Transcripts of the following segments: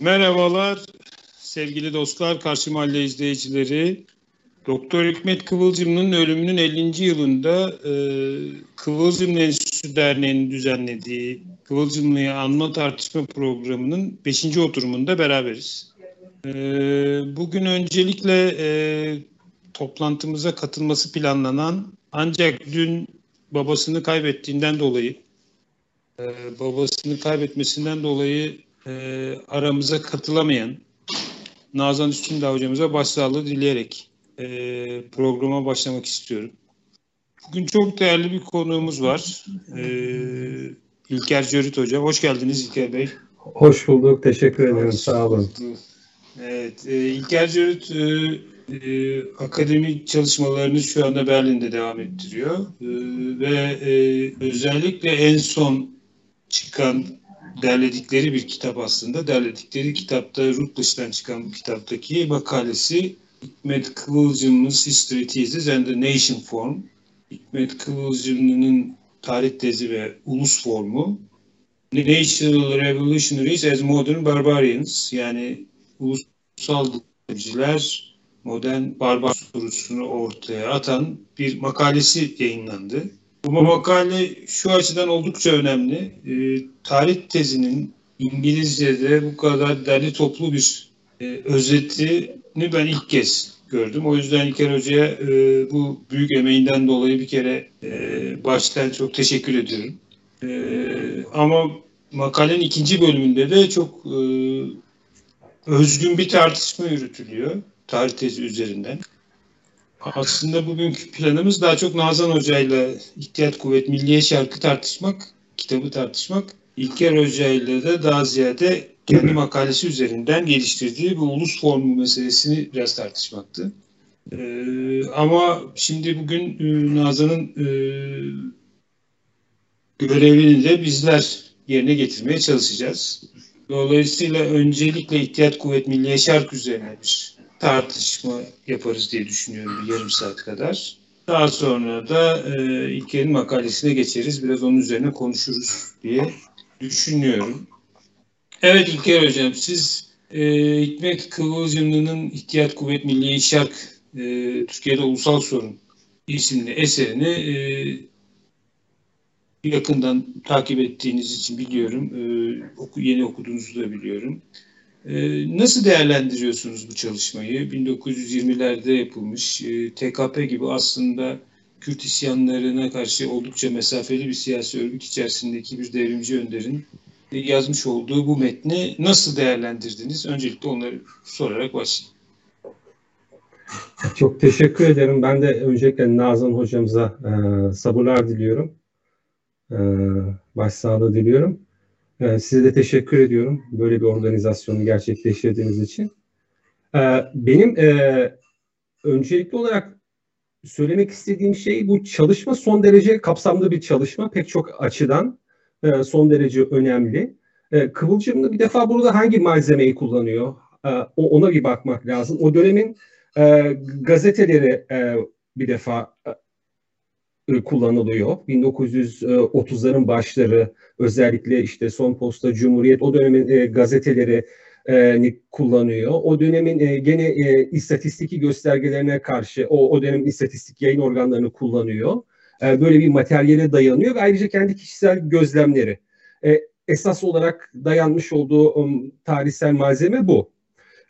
Merhabalar sevgili dostlar, Karşı Mahalle izleyicileri. Doktor Hikmet Kıvılcım'ın ölümünün 50. yılında e, Kıvılcım Enstitüsü Derneği'nin düzenlediği Kıvılcımlı'yı anma tartışma programının 5. oturumunda beraberiz. E, bugün öncelikle e, toplantımıza katılması planlanan ancak dün babasını kaybettiğinden dolayı e, babasını kaybetmesinden dolayı e, aramıza katılamayan Nazan Üstündağ hocamıza başsağlığı dileyerek e, programa başlamak istiyorum. Bugün çok değerli bir konuğumuz var. E, İlker Cörit Hoca. Hoş geldiniz İlker Bey. Hoş bulduk. Teşekkür ederim. Hoş Sağ olun. Evet. E, İlker Cörit e, e, akademik çalışmalarını şu anda Berlin'de devam ettiriyor. E, ve e, özellikle en son çıkan derledikleri bir kitap aslında. Derledikleri kitapta Rutledge'den çıkan kitaptaki makalesi Hikmet Kıvılcımlı's History Thesis and the Nation Form. Hikmet Kıvılcımlı'nın tarih tezi ve ulus formu. National Revolutionaries as Modern Barbarians yani ulusal devrimciler modern barbar sorusunu ortaya atan bir makalesi yayınlandı. Bu makale şu açıdan oldukça önemli. E, tarih tezinin İngilizce'de bu kadar derli toplu bir e, özetini ben ilk kez gördüm. O yüzden İlker Hoca'ya e, bu büyük emeğinden dolayı bir kere e, baştan çok teşekkür ediyorum. E, ama makalenin ikinci bölümünde de çok e, özgün bir tartışma yürütülüyor tarih tezi üzerinden. Aslında bugünkü planımız daha çok Nazan Hoca ile İhtiyat Kuvvet Milliye Şarkı tartışmak, kitabı tartışmak. İlker Hoca ile de daha ziyade kendi makalesi üzerinden geliştirdiği bu ulus formu meselesini biraz tartışmaktı. Ee, ama şimdi bugün e, Nazan'ın e, görevini de bizler yerine getirmeye çalışacağız. Dolayısıyla öncelikle İhtiyat Kuvvet Milliye Şarkı üzerine bir tartışma yaparız diye düşünüyorum bir yarım saat kadar. Daha sonra da e, İlker'in makalesine geçeriz. Biraz onun üzerine konuşuruz diye düşünüyorum. Evet İlker Hocam siz e, Hikmet Kıvılcımlı'nın İhtiyat Kuvvet Milliye Şark e, Türkiye'de Ulusal Sorun isimli eserini e, yakından takip ettiğiniz için biliyorum. E, oku, yeni okuduğunuzu da biliyorum. Ee, nasıl değerlendiriyorsunuz bu çalışmayı? 1920'lerde yapılmış e, TKP gibi aslında Kürt isyanlarına karşı oldukça mesafeli bir siyasi örgüt içerisindeki bir devrimci önderin yazmış olduğu bu metni nasıl değerlendirdiniz? Öncelikle onları sorarak başlayayım. Çok teşekkür ederim. Ben de öncelikle Nazan hocamıza e, sabırlar diliyorum. E, başsağlığı diliyorum. Ee, size de teşekkür ediyorum böyle bir organizasyonu gerçekleştirdiğiniz için. Ee, benim e, öncelikli olarak söylemek istediğim şey bu çalışma son derece kapsamlı bir çalışma. Pek çok açıdan e, son derece önemli. E, Kıvılcımlı bir defa burada hangi malzemeyi kullanıyor? Ona bir bakmak lazım. O dönemin gazeteleri bir defa kullanılıyor. 1930'ların başları özellikle işte Son Posta, Cumhuriyet o dönemin e, gazeteleri e, kullanıyor. O dönemin e, gene e, istatistiki göstergelerine karşı o, o dönemin istatistik yayın organlarını kullanıyor. E, böyle bir materyale dayanıyor ve ayrıca kendi kişisel gözlemleri. E, esas olarak dayanmış olduğu tarihsel malzeme bu.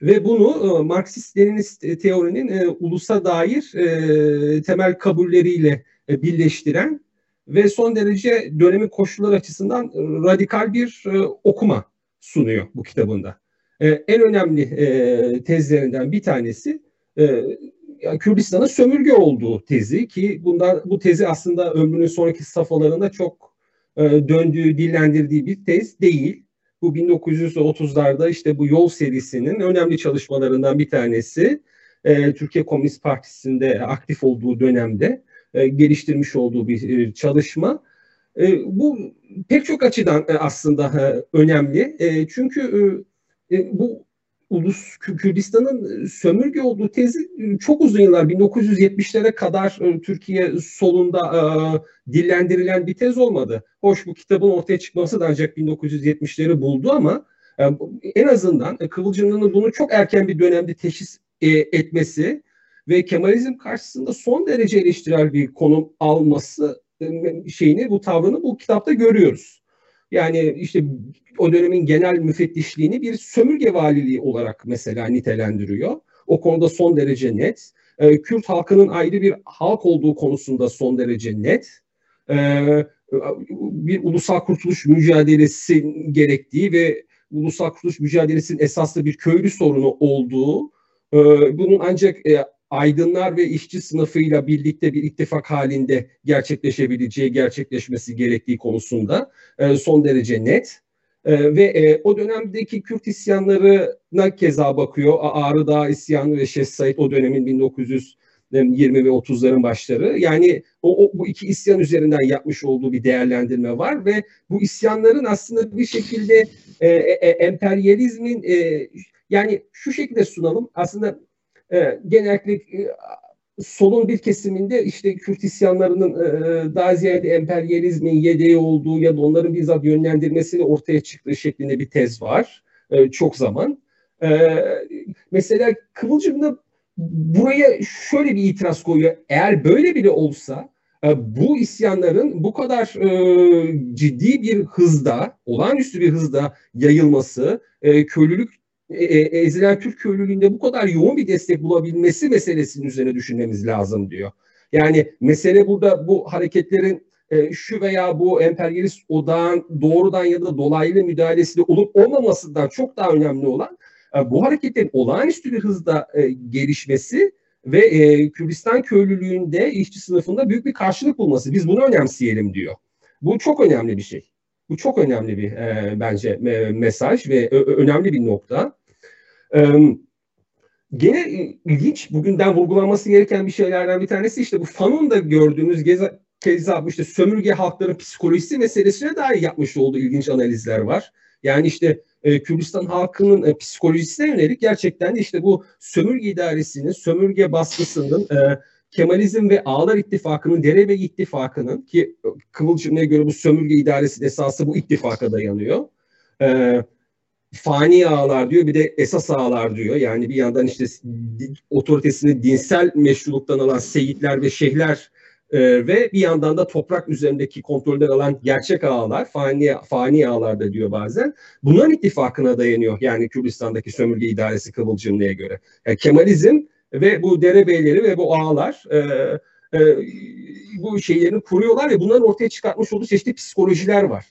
Ve bunu e, Marksist-Leninist teorinin e, ulusa dair e, temel kabulleriyle e, birleştiren ve son derece dönemin koşulları açısından radikal bir e, okuma sunuyor bu kitabında. E, en önemli tezlerinden bir tanesi Kürdistan'ın sömürge olduğu tezi ki bundan bu tezi aslında ömrünün sonraki safhalarında çok döndüğü, dillendirdiği bir tez değil. Bu 1930'larda işte bu yol serisinin önemli çalışmalarından bir tanesi. Türkiye Komünist Partisi'nde aktif olduğu dönemde e, geliştirmiş olduğu bir e, çalışma. E, bu pek çok açıdan aslında önemli. çünkü bu Ulus Kürdistan'ın sömürge olduğu tezi çok uzun yıllar 1970'lere kadar Türkiye solunda dillendirilen bir tez olmadı. Hoş bu kitabın ortaya çıkması da ancak 1970'leri buldu ama en azından Kıvılcımlı'nın bunu çok erken bir dönemde teşhis etmesi ve Kemalizm karşısında son derece eleştirel bir konum alması şeyini, bu tavrını bu kitapta görüyoruz. Yani işte o dönemin genel müfettişliğini bir sömürge valiliği olarak mesela nitelendiriyor. O konuda son derece net. Ee, Kürt halkının ayrı bir halk olduğu konusunda son derece net. Ee, bir ulusal kurtuluş mücadelesi gerektiği ve ulusal kurtuluş mücadelesinin esaslı bir köylü sorunu olduğu, e, bunun ancak e, aydınlar ve işçi sınıfıyla birlikte bir ittifak halinde gerçekleşebileceği, gerçekleşmesi gerektiği konusunda e, son derece net. E, ve e, o dönemdeki Kürt isyanlarına keza bakıyor. Ağrı Dağı isyanı ve Şeh Said o dönemin 1920 ve 30'ların başları. Yani o, o bu iki isyan üzerinden yapmış olduğu bir değerlendirme var ve bu isyanların aslında bir şekilde e, e, emperyalizmin e, yani şu şekilde sunalım. Aslında e, genellikle e, solun bir kesiminde işte Kürt isyanlarının e, daha ziyade emperyalizmin yedeği olduğu ya da onların bizzat yönlendirmesiyle ortaya çıktığı şeklinde bir tez var. E, çok zaman. E, mesela Kıvılcım'da buraya şöyle bir itiraz koyuyor. Eğer böyle bile olsa e, bu isyanların bu kadar e, ciddi bir hızda, olağanüstü bir hızda yayılması, e, köylülük e, e, ezilen Türk köylülüğünde bu kadar yoğun bir destek bulabilmesi meselesinin üzerine düşünmemiz lazım diyor. Yani mesele burada bu hareketlerin e, şu veya bu emperyalist odağın doğrudan ya da dolaylı müdahalesiyle olup olmamasından çok daha önemli olan bu hareketlerin olağanüstü bir hızda gelişmesi ve e, Kürdistan köylülüğünde işçi sınıfında büyük bir karşılık bulması. Biz bunu önemseyelim diyor. Bu çok önemli bir şey. Bu çok önemli bir e, bence e, mesaj ve ö, önemli bir nokta. Gene ilginç, bugünden vurgulanması gereken bir şeylerden bir tanesi işte bu Fanon'da gördüğümüz geza, keza işte sömürge halkların psikolojisi meselesine dair yapmış olduğu ilginç analizler var. Yani işte e, Kürdistan halkının e, psikolojisine yönelik gerçekten işte bu sömürge idaresinin, sömürge baskısının, e, Kemalizm ve Ağlar İttifakı'nın, Derebey İttifakı'nın ki Kıvılcım'a göre bu sömürge idaresi esası bu ittifaka dayanıyor. E, fani ağlar diyor bir de esas ağlar diyor. Yani bir yandan işte otoritesini dinsel meşruluktan alan seyitler ve şeyhler e, ve bir yandan da toprak üzerindeki kontrolden alan gerçek ağlar, fani, fani ağlar da diyor bazen. Bunların ittifakına dayanıyor yani Kürdistan'daki sömürge idaresi Kıvılcımlı'ya göre. Yani Kemalizm ve bu derebeyleri ve bu ağlar e, e, bu şeylerini kuruyorlar ve bunların ortaya çıkartmış olduğu çeşitli psikolojiler var.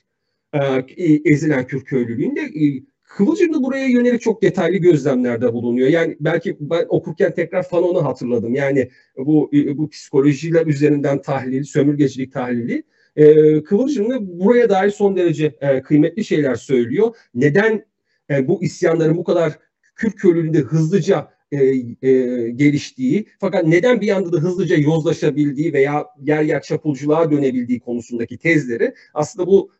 E, ezilen Kürt köylülüğünde e, Kıvılcım da buraya yönelik çok detaylı gözlemlerde bulunuyor. Yani belki ben okurken tekrar Fanon'u hatırladım. Yani bu bu psikolojiler üzerinden tahlil, sömürgecilik tahlili. E, Kıvılcım da buraya dair son derece e, kıymetli şeyler söylüyor. Neden e, bu isyanların bu kadar Kürt köylülüğünde hızlıca e, e, geliştiği fakat neden bir anda da hızlıca yozlaşabildiği veya yer yer çapulculuğa dönebildiği konusundaki tezleri aslında bu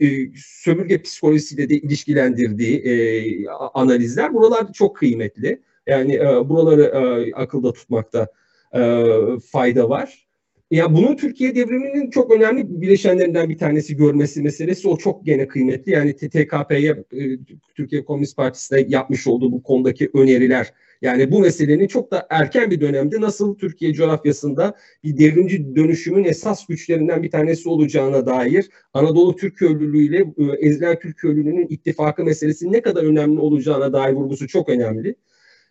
e, sömürge psikolojisiyle de ilişkilendirdiği e, analizler buralar çok kıymetli. Yani e, buraları e, akılda tutmakta e, fayda var. Ya bunu Türkiye devriminin çok önemli bileşenlerinden bir tanesi görmesi meselesi o çok gene kıymetli. Yani TKP'ye e, Türkiye Komünist Partisi'ne yapmış olduğu bu konudaki öneriler yani bu meselenin çok da erken bir dönemde nasıl Türkiye coğrafyasında bir devrimci dönüşümün esas güçlerinden bir tanesi olacağına dair Anadolu Türk köylülüğü ile e, ezilen Türk köylülüğünün ittifakı meselesi ne kadar önemli olacağına dair vurgusu çok önemli.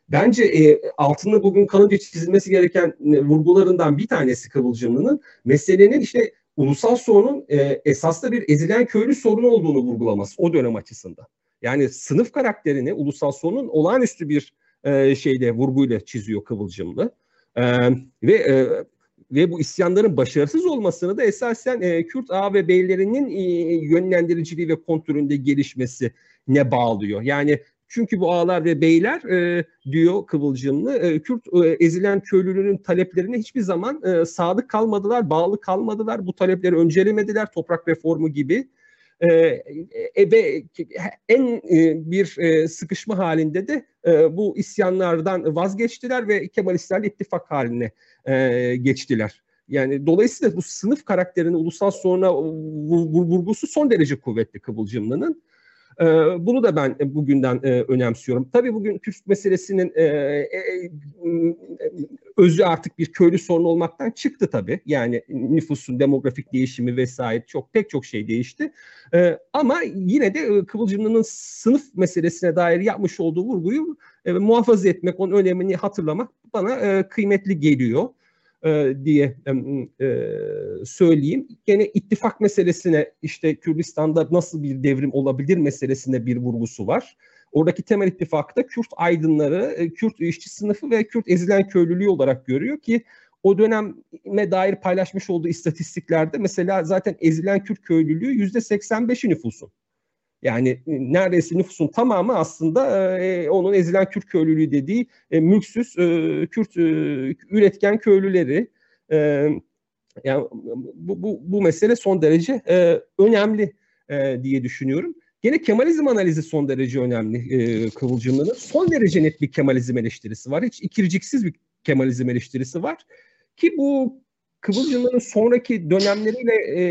Bence e, altında bugün kalınca çizilmesi gereken e, vurgularından bir tanesi Kıvılcımlı'nın meselenin işte ulusal sorunun e, esaslı bir ezilen köylü sorunu olduğunu vurgulaması o dönem açısından. Yani sınıf karakterini ulusal sorunun olağanüstü bir e, şeyde vurguyla çiziyor Kıvılcımlı. E, ve e, ve bu isyanların başarısız olmasını da esasen e, Kürt ağa ve beylerinin e, yönlendiriciliği ve kontrolünde gelişmesi ne bağlıyor. Yani çünkü bu ağalar ve beyler e, diyor Kıvılcımlı, e, Kürt e, ezilen köylülüğünün taleplerine hiçbir zaman e, sadık kalmadılar, bağlı kalmadılar. Bu talepleri öncelemediler, toprak reformu gibi. E, e, ve en e, bir e, sıkışma halinde de e, bu isyanlardan vazgeçtiler ve Kemalistlerle ittifak haline e, geçtiler. Yani dolayısıyla bu sınıf karakterinin ulusal soruna vurgusu son derece kuvvetli Kıvılcımlı'nın. E, bunu da ben bugünden e, önemsiyorum. Tabii bugün Kürt meselesinin e, özü artık bir köylü sorunu olmaktan çıktı tabii. Yani nüfusun demografik değişimi vesaire çok pek çok şey değişti. E, ama yine de e, Kıvılcımlı'nın sınıf meselesine dair yapmış olduğu vurguyu e, muhafaza etmek, onun önemini hatırlamak bana e, kıymetli geliyor e, diye e, söyleyeyim. Gene ittifak meselesine işte Kürdistan'da nasıl bir devrim olabilir meselesine bir vurgusu var. Oradaki temel ittifakta Kürt aydınları, e, Kürt işçi sınıfı ve Kürt ezilen köylülüğü olarak görüyor ki o döneme dair paylaşmış olduğu istatistiklerde mesela zaten ezilen Kürt köylülüğü yüzde 85'i nüfusun. Yani e, neredeyse nüfusun tamamı aslında e, onun ezilen Kürt köylülüğü dediği e, mülksüz e, Kürt e, üretken köylüleri. E, yani bu, bu, bu mesele son derece e, önemli e, diye düşünüyorum. Gene Kemalizm analizi son derece önemli e, Kıvılcımlı'nın. Son derece net bir Kemalizm eleştirisi var. Hiç ikirciksiz bir Kemalizm eleştirisi var. Ki bu Kıvılcımlı'nın sonraki dönemleriyle e,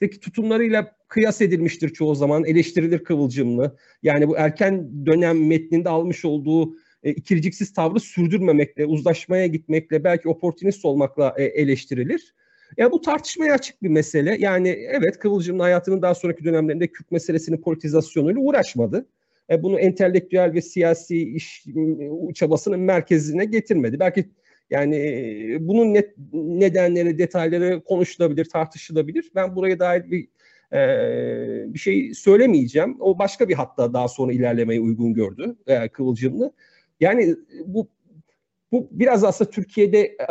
deki tutumlarıyla kıyas edilmiştir çoğu zaman. Eleştirilir Kıvılcımlı. Yani bu erken dönem metninde almış olduğu e, ikirciksiz tavrı sürdürmemekle, uzlaşmaya gitmekle, belki oportunist olmakla e, eleştirilir. Ya bu tartışmaya açık bir mesele. Yani evet Kıvılcım'ın hayatının daha sonraki dönemlerinde Kürt meselesinin politizasyonuyla uğraşmadı. E, bunu entelektüel ve siyasi iş çabasının merkezine getirmedi. Belki yani bunun net nedenleri, detayları konuşulabilir, tartışılabilir. Ben buraya dair bir e, bir şey söylemeyeceğim. O başka bir hatta daha sonra ilerlemeyi uygun gördü e, Kıvılcımlı. Yani bu bu biraz aslında Türkiye'de e,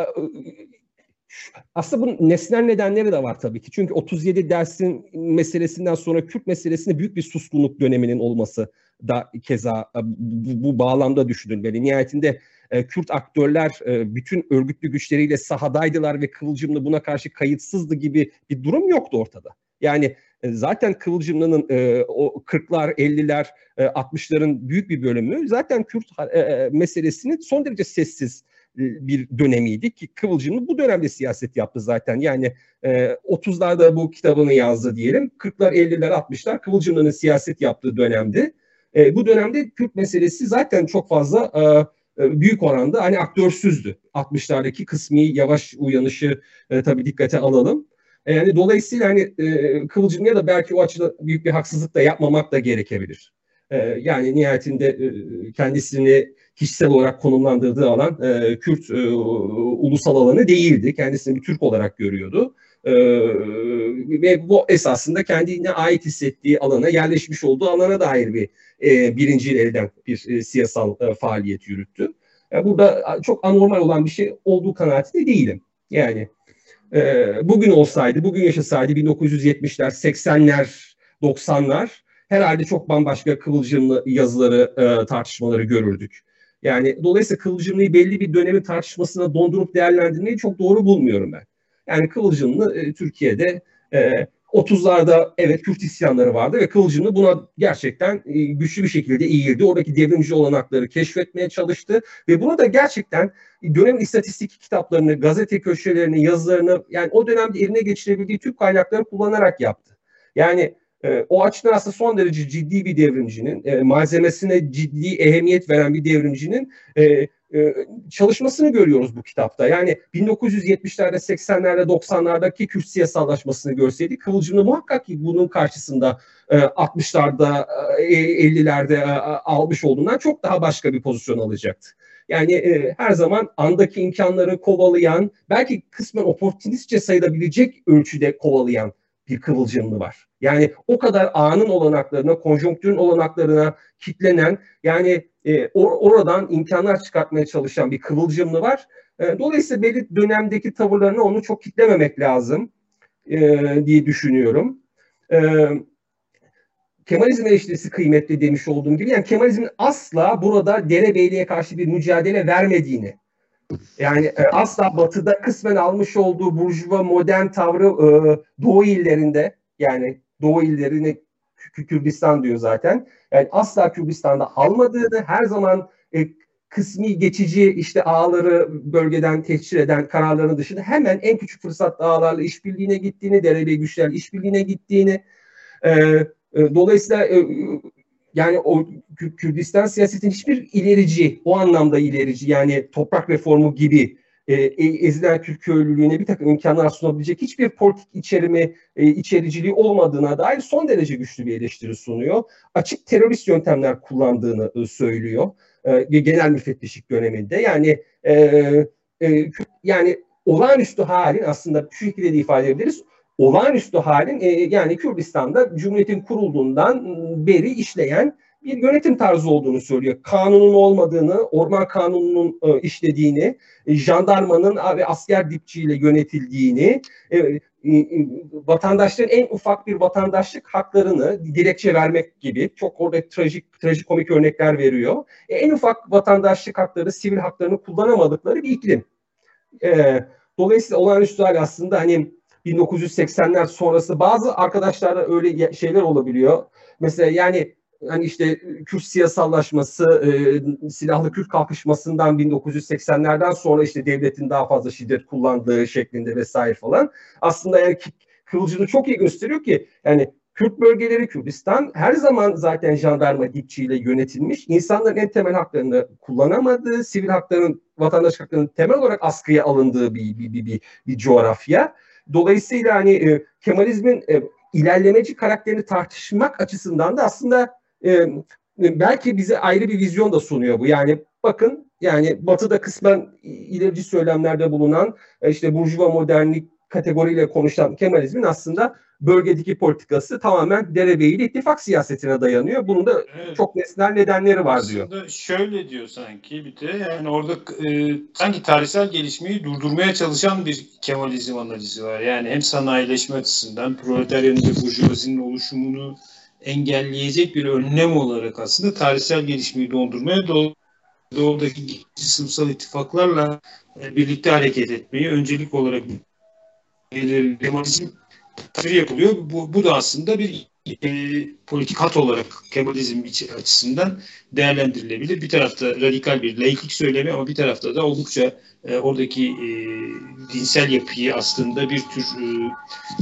aslında bunun nesnel nedenleri de var tabii ki. Çünkü 37 dersin meselesinden sonra Kürt meselesinde büyük bir suskunluk döneminin olması da keza e, bu, bu bağlamda düşünülmeli. Nihayetinde e, Kürt aktörler e, bütün örgütlü güçleriyle sahadaydılar ve Kıvılcımlı buna karşı kayıtsızdı gibi bir durum yoktu ortada. Yani e, zaten Kıvılcımlı'nın e, o 40'lar, 50'ler, e, 60'ların büyük bir bölümü zaten Kürt e, e meselesinin son derece sessiz bir dönemiydi ki Kıvılcımlı bu dönemde siyaset yaptı zaten. Yani e, 30'larda bu kitabını yazdı diyelim. 40'lar, 50'ler, 60'lar Kıvılcımlı'nın siyaset yaptığı dönemdi. E, bu dönemde Kürt meselesi zaten çok fazla e, e büyük oranda hani aktörsüzdü. 60'lardaki kısmi yavaş uyanışı e, tabii dikkate alalım. E, yani dolayısıyla hani e, Kıvılcımlı'ya da belki o açıda büyük bir haksızlık da yapmamak da gerekebilir. E, yani nihayetinde e, kendisini kişisel olarak konumlandırdığı alan e, Kürt e, ulusal alanı değildi. Kendisini bir Türk olarak görüyordu. E, ve bu esasında kendine ait hissettiği alana, yerleşmiş olduğu alana dair bir e, birinci elden bir e, siyasal e, faaliyet yürüttü. Yani burada çok anormal olan bir şey olduğu kanaatinde değilim. Yani e, bugün olsaydı, bugün yaşasaydı 1970'ler, 80'ler, 90'lar herhalde çok bambaşka kıvılcımlı yazıları, e, tartışmaları görürdük. Yani dolayısıyla Kıvılcımlı'yı belli bir dönemi tartışmasına dondurup değerlendirmeyi çok doğru bulmuyorum ben. Yani Kıvılcımlı e, Türkiye'de e, 30'larda evet Kürt isyanları vardı ve Kıvılcımlı buna gerçekten e, güçlü bir şekilde eğildi. Oradaki devrimci olanakları keşfetmeye çalıştı ve bunu da gerçekten dönem istatistik kitaplarını, gazete köşelerini, yazılarını yani o dönemde eline geçirebildiği tüm kaynakları kullanarak yaptı. Yani e, o açıdan aslında son derece ciddi bir devrimcinin, e, malzemesine ciddi ehemmiyet veren bir devrimcinin e, e, çalışmasını görüyoruz bu kitapta. Yani 1970'lerde, 80'lerde, 90'lardaki Kürt siyasallaşmasını görseydik Kıvılcım'ı muhakkak ki bunun karşısında e, 60'larda, e, 50'lerde e, almış olduğundan çok daha başka bir pozisyon alacaktı. Yani e, her zaman andaki imkanları kovalayan, belki kısmen oportunistçe sayılabilecek ölçüde kovalayan bir kıvılcımlı var. Yani o kadar anın olanaklarına, konjonktürün olanaklarına kitlenen yani e, or- oradan imkanlar çıkartmaya çalışan bir kıvılcımlı var. E, dolayısıyla belli dönemdeki tavırlarını onu çok kitlememek lazım e, diye düşünüyorum. E, Kemalizm eleştirisi kıymetli demiş olduğum gibi yani Kemalizmin asla burada derebeyliğe karşı bir mücadele vermediğini yani e, asla batıda kısmen almış olduğu burjuva modern tavrı e, doğu illerinde yani doğu illerini Kürdistan diyor zaten. Yani asla Kürdistan'da almadığını her zaman e, kısmi geçici işte ağları bölgeden tehcir eden kararların dışında hemen en küçük fırsat ağlarla işbirliğine gittiğini, derebey güçlerle işbirliğine gittiğini e, e, dolayısıyla e, yani o Kürdistan siyasetin hiçbir ilerici, o anlamda ilerici yani toprak reformu gibi e, e, ezilen Türk köylülüğüne bir takım imkanlar sunabilecek hiçbir politik içerimi, e, içericiliği olmadığına dair son derece güçlü bir eleştiri sunuyor. Açık terörist yöntemler kullandığını e, söylüyor e, genel müfettişlik döneminde. Yani e, e, yani olağanüstü halin aslında şu şekilde de ifade edebiliriz. Olağanüstü halin e, yani Kürdistan'da Cumhuriyet'in kurulduğundan beri işleyen bir yönetim tarzı olduğunu söylüyor. Kanunun olmadığını, orman kanununun e, işlediğini, e, jandarmanın ve asker dipçiyle yönetildiğini, e, e, e, vatandaşların en ufak bir vatandaşlık haklarını dilekçe vermek gibi çok orada trajik trajikomik örnekler veriyor. E, en ufak vatandaşlık hakları, sivil haklarını kullanamadıkları bir iklim. E, dolayısıyla olağanüstü hal aslında hani 1980'ler sonrası bazı arkadaşlarda öyle şeyler olabiliyor. Mesela yani hani işte Kürt siyasallaşması, e, silahlı Kürt kalkışmasından 1980'lerden sonra işte devletin daha fazla şiddet kullandığı şeklinde vesaire falan. Aslında yani kılıcını çok iyi gösteriyor ki yani Kürt bölgeleri Kürdistan her zaman zaten jandarma dipçiyle yönetilmiş. İnsanların en temel haklarını kullanamadığı, sivil hakların, vatandaş haklarının temel olarak askıya alındığı bir, bir, bir, bir, bir coğrafya. Dolayısıyla hani e, Kemalizmin e, ilerlemeci karakterini tartışmak açısından da aslında e, belki bize ayrı bir vizyon da sunuyor bu. Yani bakın yani Batı'da kısmen ilerici söylemlerde bulunan e, işte burjuva modernlik kategoriyle konuşan Kemalizmin aslında bölgedeki politikası tamamen derebeyli ittifak siyasetine dayanıyor. Bunun da evet. çok nesnel nedenleri var diyor. Aslında şöyle diyor sanki bir de yani orada e, sanki tarihsel gelişmeyi durdurmaya çalışan bir Kemalizm analizi var. Yani hem sanayileşme açısından proletaryanın ve burjuvazinin oluşumunu engelleyecek bir önlem olarak aslında tarihsel gelişmeyi dondurmaya doğru doğudaki sınıfsal ittifaklarla e, birlikte hareket etmeyi öncelik olarak Kemalizm tasviri yapılıyor. Bu, bu da aslında bir e, politik hat olarak Kemalizm açısından değerlendirilebilir. Bir tarafta radikal bir laiklik söylemi ama bir tarafta da oldukça e, oradaki e, dinsel yapıyı aslında bir tür e,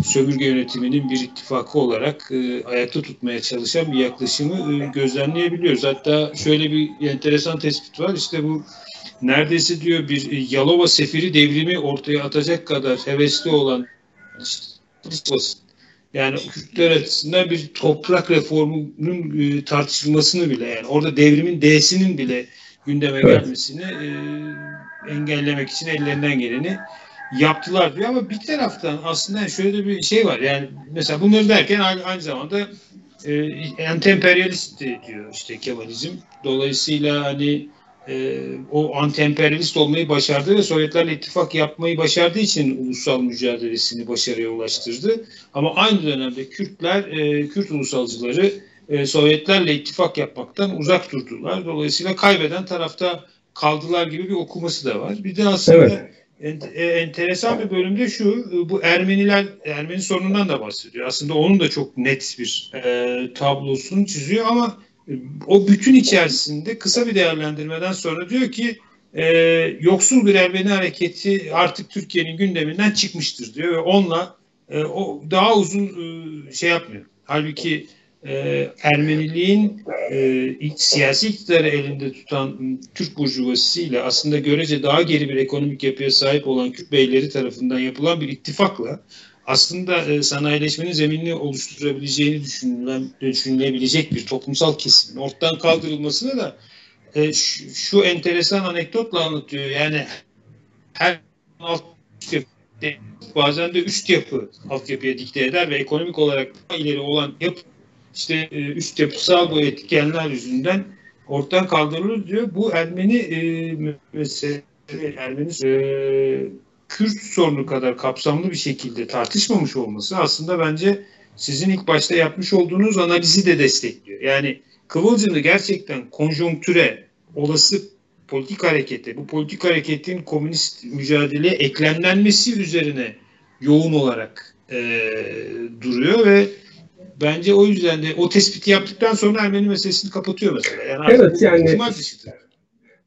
sömürge yönetiminin bir ittifakı olarak e, ayakta tutmaya çalışan bir yaklaşımı e, gözlemleyebiliyoruz. Hatta şöyle bir enteresan tespit var. İşte bu neredeyse diyor bir e, Yalova sefiri devrimi ortaya atacak kadar hevesli olan yani Kürtler açısından bir toprak reformunun e, tartışılmasını bile yani orada devrimin D'sinin bile gündeme evet. gelmesini e, engellemek için ellerinden geleni yaptılar diyor ama bir taraftan aslında şöyle bir şey var yani mesela bunları derken aynı, aynı zamanda e, anti-emperyalist diyor işte Kemalizm. Dolayısıyla hani e, o anti-emperyalist olmayı başardı ve Sovyetlerle ittifak yapmayı başardığı için ulusal mücadelesini başarıya ulaştırdı. Ama aynı dönemde Kürtler, e, Kürt ulusalcıları e, Sovyetlerle ittifak yapmaktan uzak durdular. Dolayısıyla kaybeden tarafta kaldılar gibi bir okuması da var. Bir de aslında evet. E, enteresan bir bölümde şu, bu Ermeniler, Ermeni sorunundan da bahsediyor. Aslında onun da çok net bir e, tablosunu çiziyor ama o bütün içerisinde kısa bir değerlendirmeden sonra diyor ki e, yoksul bir Ermeni hareketi artık Türkiye'nin gündeminden çıkmıştır diyor ve onunla e, o daha uzun e, şey yapmıyor. Halbuki e, Ermeniliğin e, siyasi iktidarı elinde tutan Türk burjuvasıyla aslında görece daha geri bir ekonomik yapıya sahip olan Kürt beyleri tarafından yapılan bir ittifakla aslında e, sanayileşmenin zeminini oluşturabileceğini düşünülen, düşünülebilecek bir toplumsal kesimin ortadan kaldırılmasını da e, şu, şu enteresan anekdotla anlatıyor. Yani her alt bazen de üst yapı altyapıya dikte eder ve ekonomik olarak ileri olan yapı işte e, üst yapısal bu etkenler yüzünden ortadan kaldırılır diyor. Bu Ermeni e, mesele Ermeni e, Kürt sorunu kadar kapsamlı bir şekilde tartışmamış olması aslında bence sizin ilk başta yapmış olduğunuz analizi de destekliyor. Yani Kıvılcım'ı gerçekten konjonktüre, olası politik harekete, bu politik hareketin komünist mücadeleye eklemlenmesi üzerine yoğun olarak e, duruyor ve bence o yüzden de o tespiti yaptıktan sonra Ermeni meselesini kapatıyor mesela. Yani evet yani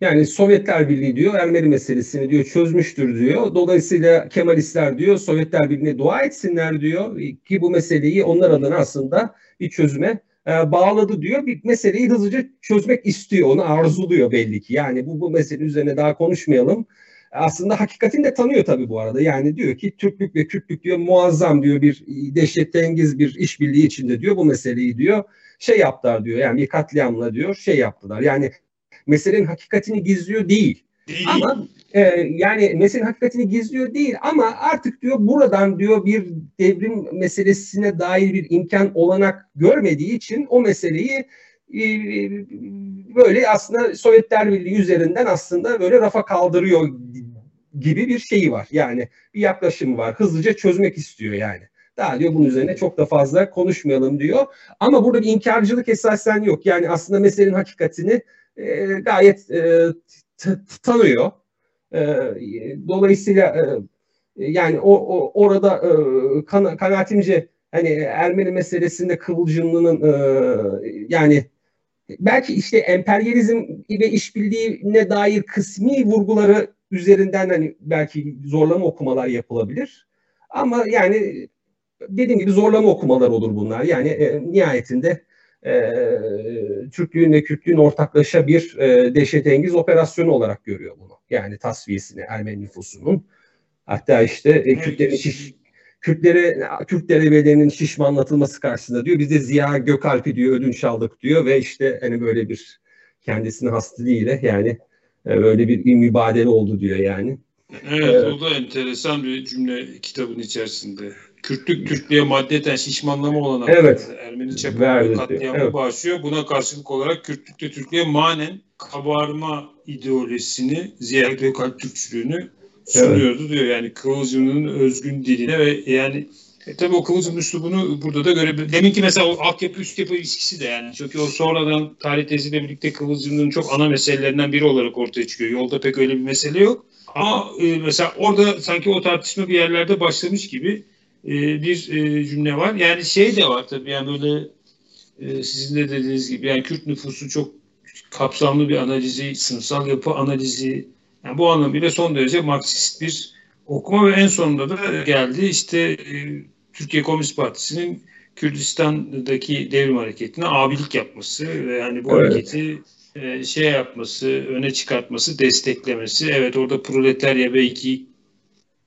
yani Sovyetler Birliği diyor Ermeni meselesini diyor çözmüştür diyor. Dolayısıyla Kemalistler diyor Sovyetler Birliği'ne dua etsinler diyor ki bu meseleyi onlar adına aslında bir çözüme e, bağladı diyor. Bir meseleyi hızlıca çözmek istiyor. Onu arzuluyor belli ki. Yani bu, bu mesele üzerine daha konuşmayalım. Aslında hakikatini de tanıyor tabii bu arada. Yani diyor ki Türklük ve Kürtlük diyor muazzam diyor bir dehşettengiz bir işbirliği içinde diyor bu meseleyi diyor şey yaptılar diyor. Yani bir katliamla diyor şey yaptılar. Yani meselenin hakikatini gizliyor değil. Değil. Ama e, yani meselenin hakikatini gizliyor değil ama artık diyor buradan diyor bir devrim meselesine dair bir imkan olanak görmediği için o meseleyi e, böyle aslında Sovyetler Birliği üzerinden aslında böyle rafa kaldırıyor gibi bir şeyi var. Yani bir yaklaşım var. Hızlıca çözmek istiyor yani. Daha diyor bunun üzerine çok da fazla konuşmayalım diyor. Ama burada bir inkarcılık esasen yok. Yani aslında meselenin hakikatini e, gayet e, tanıyor. E, dolayısıyla e, yani o, o orada e, kan, kanaatimce hani Ermeni meselesinde Kıvılcımlı'nın e, yani belki işte emperyalizm ve işbirliğine dair kısmi vurguları üzerinden hani belki zorlama okumalar yapılabilir. Ama yani dediğim gibi zorlama okumalar olur bunlar. Yani e, nihayetinde e, Türklüğün ve Kürtlüğün ortaklaşa bir e, dehşetengiz operasyonu olarak görüyor bunu. Yani tasfiyesini Ermeni nüfusunun. Hatta işte e, Kürtlerin şiş, Kürtlere Kürt derebelerinin şişmanlatılması karşısında diyor. Biz de Ziya Gökalp'i diyor ödünç aldık diyor ve işte hani böyle bir kendisinin hastalığıyla yani e, böyle bir mübadele oldu diyor yani. Evet, evet o da enteresan bir cümle kitabın içerisinde. Kürtlük Türklüğe maddeten şişmanlama olan evet. Ermeni çapında katliamı evet. başlıyor. Buna karşılık olarak Kürtlükte Türklüğe manen kabarma ideolojisini Ziya Gökalp Türkçülüğünü sunuyordu evet. diyor. Yani Kıvılcım'ın özgün diline ve yani e, tabii o Kıvılcım üslubunu burada da görebiliriz. Deminki mesela o altyapı üst yapı ilişkisi de yani. Çünkü o sonradan tarih teziyle birlikte Kıvılcım'ın çok ana meselelerinden biri olarak ortaya çıkıyor. Yolda pek öyle bir mesele yok. Ama e, mesela orada sanki o tartışma bir yerlerde başlamış gibi e, bir e, cümle var. Yani şey de var tabii yani böyle e, sizin de dediğiniz gibi yani Kürt nüfusu çok kapsamlı bir analizi, sınıfsal yapı analizi yani bu anlamıyla son derece Marksist bir okuma ve en sonunda da geldi işte e, Türkiye Komünist Partisi'nin Kürdistan'daki devrim hareketine abilik yapması ve yani bu evet. hareketi e, şey yapması, öne çıkartması, desteklemesi. Evet orada proletarya belki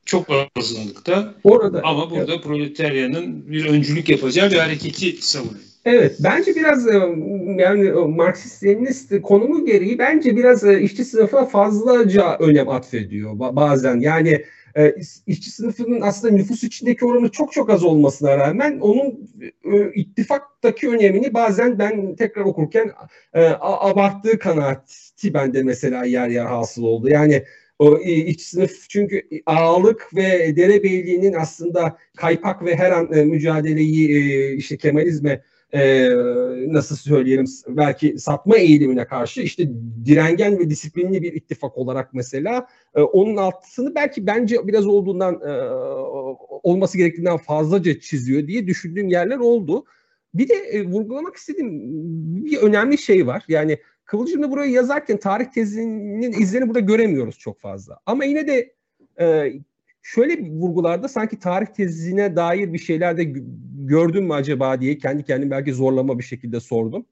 çok azınlıkta. Orada, ama burada evet. proletaryanın bir öncülük yapacağı bir hareketi savunuyor. Evet, bence biraz e, yani Marksist-Leninist konumu gereği bence biraz e, işçi sınıfa fazlaca önem atfediyor bazen. Yani e, işçi sınıfının aslında nüfus içindeki oranı çok çok az olmasına rağmen onun ittifaktaki önemini bazen ben tekrar okurken abarttığı kanaati bende mesela yer yer hasıl oldu. Yani o iç sınıf çünkü ağalık ve derebeyliğinin aslında kaypak ve her an mücadeleyi işte Kemalizme e, nasıl söyleyelim belki satma eğilimine karşı işte direngen ve disiplinli bir ittifak olarak mesela e, onun altını belki bence biraz olduğundan e, olması gerektiğinden fazlaca çiziyor diye düşündüğüm yerler oldu. Bir de e, vurgulamak istediğim bir önemli şey var. Yani Kıvılcım'da burayı yazarken tarih tezinin izlerini burada göremiyoruz çok fazla. Ama yine de e, şöyle bir vurgularda sanki tarih tezine dair bir şeyler de gördün mü acaba diye kendi kendime belki zorlama bir şekilde sordum.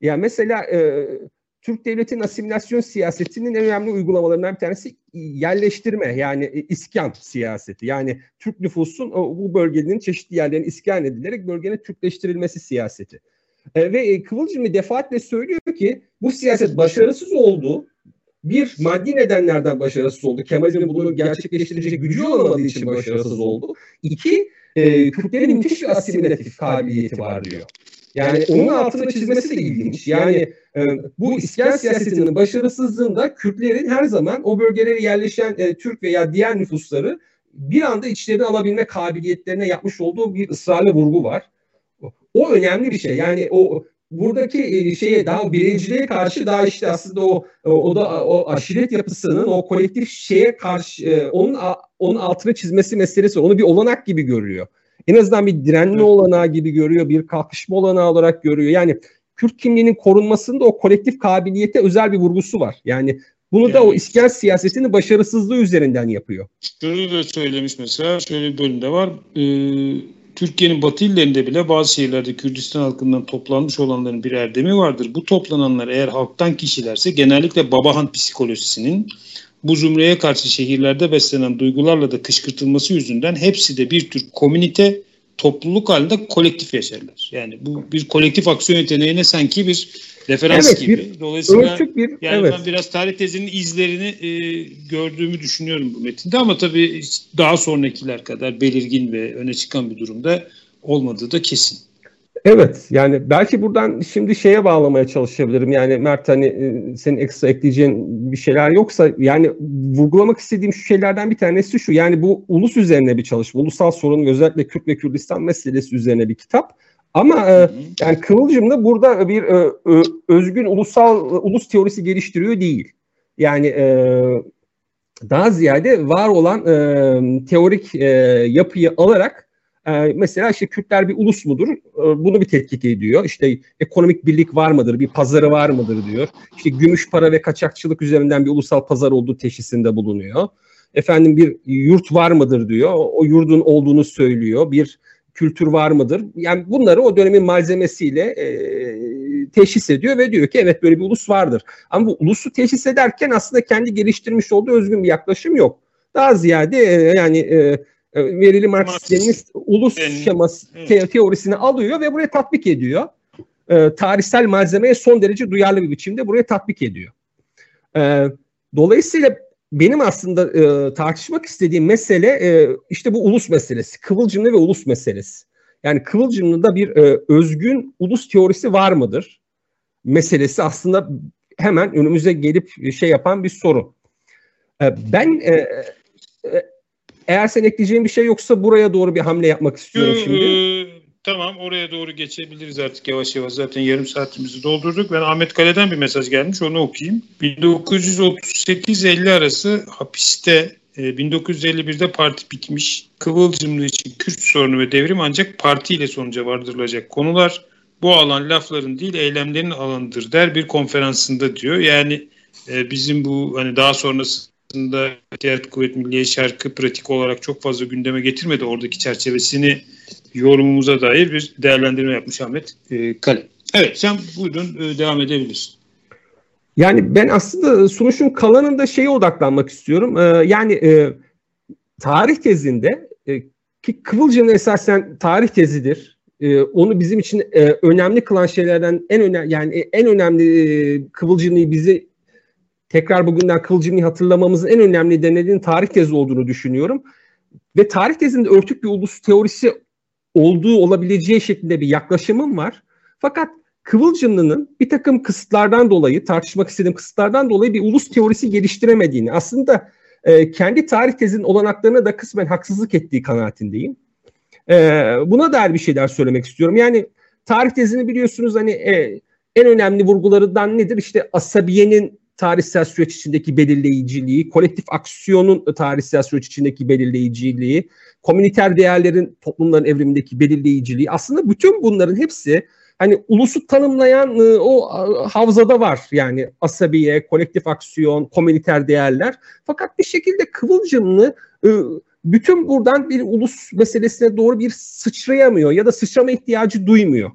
Yani mesela e, Türk devletinin asimilasyon siyasetinin en önemli uygulamalarından bir tanesi yerleştirme yani e, iskan siyaseti. Yani Türk nüfusun o, bu bölgenin çeşitli yerlerine iskan edilerek bölgenin Türkleştirilmesi siyaseti. E, ve e, Kıvılcım defaatle söylüyor ki bu siyaset başarısız oldu bir, maddi nedenlerden başarısız oldu. Kemalizmin bunu gerçekleştirecek gücü olamadığı için başarısız oldu. İki, e, Kürtlerin müthiş bir asimilatif kabiliyeti var diyor. Yani onun altını çizmesi de ilginç. Yani e, bu iskan siyasetinin başarısızlığında Kürtlerin her zaman o bölgelere yerleşen e, Türk veya diğer nüfusları bir anda içlerine alabilme kabiliyetlerine yapmış olduğu bir ısrarlı vurgu var. O önemli bir şey. Yani o buradaki e, şeye daha birinciliğe karşı daha işte aslında o o da o aşiret yapısının o kolektif şeye karşı e, onun onun altına çizmesi meselesi onu bir olanak gibi görüyor. En azından bir direnme olanağı gibi görüyor, bir kalkışma olanağı olarak görüyor. Yani Kürt kimliğinin korunmasında o kolektif kabiliyete özel bir vurgusu var. Yani bunu yani, da o iskan siyasetinin başarısızlığı üzerinden yapıyor. Şunu da söylemiş mesela, şöyle bir bölümde var. Ee, Türkiye'nin batı illerinde bile bazı şehirlerde Kürdistan halkından toplanmış olanların bir erdemi vardır. Bu toplananlar eğer halktan kişilerse genellikle babahan psikolojisinin bu zümreye karşı şehirlerde beslenen duygularla da kışkırtılması yüzünden hepsi de bir tür komünite, topluluk halinde kolektif yaşarlar. Yani bu bir kolektif aksiyon yeteneğine sanki bir referans evet, gibi. Bir, Dolayısıyla bir, yani evet. ben biraz tarih tezinin izlerini e, gördüğümü düşünüyorum bu metinde ama tabii daha sonrakiler kadar belirgin ve öne çıkan bir durumda olmadığı da kesin. Evet yani belki buradan şimdi şeye bağlamaya çalışabilirim. Yani Mert hani e, senin ekstra ekleyeceğin bir şeyler yoksa yani vurgulamak istediğim şu şeylerden bir tanesi şu. Yani bu ulus üzerine bir çalışma. Ulusal sorun özellikle Kürt ve Kürdistan meselesi üzerine bir kitap. Ama e, yani Kıvılcım da burada bir e, özgün ulusal ulus teorisi geliştiriyor değil. Yani e, daha ziyade var olan e, teorik e, yapıyı alarak ee, mesela işte Kürtler bir ulus mudur? Ee, bunu bir tetkik ediyor. İşte ekonomik birlik var mıdır? Bir pazarı var mıdır diyor. İşte gümüş para ve kaçakçılık üzerinden bir ulusal pazar olduğu teşhisinde bulunuyor. Efendim bir yurt var mıdır diyor. O yurdun olduğunu söylüyor. Bir kültür var mıdır? Yani bunları o dönemin malzemesiyle e, teşhis ediyor ve diyor ki evet böyle bir ulus vardır. Ama bu ulusu teşhis ederken aslında kendi geliştirmiş olduğu özgün bir yaklaşım yok. Daha ziyade e, yani e, verili Marksist ulus şeması te- teorisini alıyor ve buraya tatbik ediyor. E, tarihsel malzemeye son derece duyarlı bir biçimde buraya tatbik ediyor. E, dolayısıyla benim aslında e, tartışmak istediğim mesele e, işte bu ulus meselesi. Kıvılcımlı ve ulus meselesi. Yani Kıvılcımlı'da bir e, özgün ulus teorisi var mıdır? Meselesi aslında hemen önümüze gelip şey yapan bir soru. E, ben e, e, eğer sen ekleyeceğin bir şey yoksa buraya doğru bir hamle yapmak istiyorum şimdi. Tamam oraya doğru geçebiliriz artık yavaş yavaş. Zaten yarım saatimizi doldurduk. Ben Ahmet Kale'den bir mesaj gelmiş onu okuyayım. 1938-50 arası hapiste 1951'de e, parti bitmiş. Kıvılcımlı için Kürt sorunu ve devrim ancak partiyle sonuca vardırılacak konular. Bu alan lafların değil eylemlerin alanıdır der bir konferansında diyor. Yani e, bizim bu hani daha sonrası aslında İttihat Kuvvet Milliye Şarkı pratik olarak çok fazla gündeme getirmedi. Oradaki çerçevesini yorumumuza dair bir değerlendirme yapmış Ahmet e, Kale. Evet sen buyurun e, devam edebilirsin. Yani ben aslında sunuşun kalanında şeye odaklanmak istiyorum. Ee, yani e, tarih tezinde e, ki Kıvılcım'ın esasen tarih tezidir. E, onu bizim için e, önemli kılan şeylerden en önemli yani en önemli e, Kıvılcım'ı bizi tekrar bugünden Kılıcı'nı hatırlamamızın en önemli nedeninin tarih tezi olduğunu düşünüyorum. Ve tarih tezinde örtük bir ulus teorisi olduğu olabileceği şeklinde bir yaklaşımım var. Fakat Kıvılcımlı'nın bir takım kısıtlardan dolayı, tartışmak istediğim kısıtlardan dolayı bir ulus teorisi geliştiremediğini, aslında e, kendi tarih tezinin olanaklarına da kısmen haksızlık ettiği kanaatindeyim. E, buna dair bir şeyler söylemek istiyorum. Yani tarih tezini biliyorsunuz hani e, en önemli vurgularından nedir? İşte asabiyenin tarihsel süreç içindeki belirleyiciliği, kolektif aksiyonun tarihsel süreç içindeki belirleyiciliği, komüniter değerlerin toplumların evrimindeki belirleyiciliği aslında bütün bunların hepsi hani ulusu tanımlayan ıı, o havzada var. Yani asabiye, kolektif aksiyon, komüniter değerler. Fakat bir şekilde kıvılcımlı ıı, bütün buradan bir ulus meselesine doğru bir sıçrayamıyor ya da sıçrama ihtiyacı duymuyor.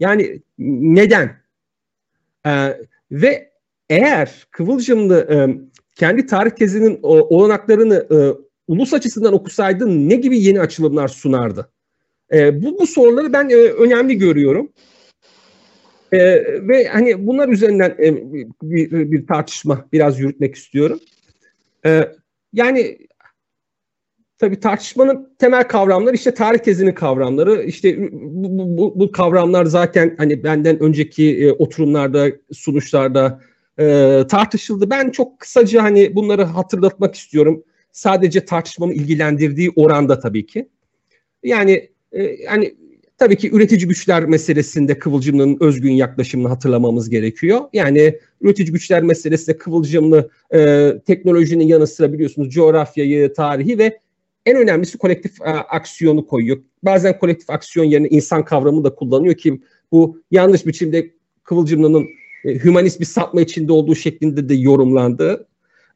Yani neden? Ee, ve eğer Kıvılcımlı e, kendi tarih tezinin o, olanaklarını e, ulus açısından okusaydı ne gibi yeni açılımlar sunardı? E, bu, bu soruları ben e, önemli görüyorum. E, ve hani bunlar üzerinden e, bir, bir tartışma biraz yürütmek istiyorum. E, yani tabii tartışmanın temel kavramları işte tarih tezinin kavramları. İşte bu, bu, bu kavramlar zaten hani benden önceki e, oturumlarda, sunuşlarda e, tartışıldı. Ben çok kısaca hani bunları hatırlatmak istiyorum. Sadece tartışmamı ilgilendirdiği oranda tabii ki. Yani e, yani tabii ki üretici güçler meselesinde Kıvılcımlı'nın özgün yaklaşımını hatırlamamız gerekiyor. Yani üretici güçler meselesinde Kıvılcımlı e, teknolojinin yanı sıra biliyorsunuz coğrafyayı, tarihi ve en önemlisi kolektif e, aksiyonu koyuyor. Bazen kolektif aksiyon yerine insan kavramı da kullanıyor ki bu yanlış biçimde Kıvılcımlı'nın e, hümanist bir sapma içinde olduğu şeklinde de yorumlandı.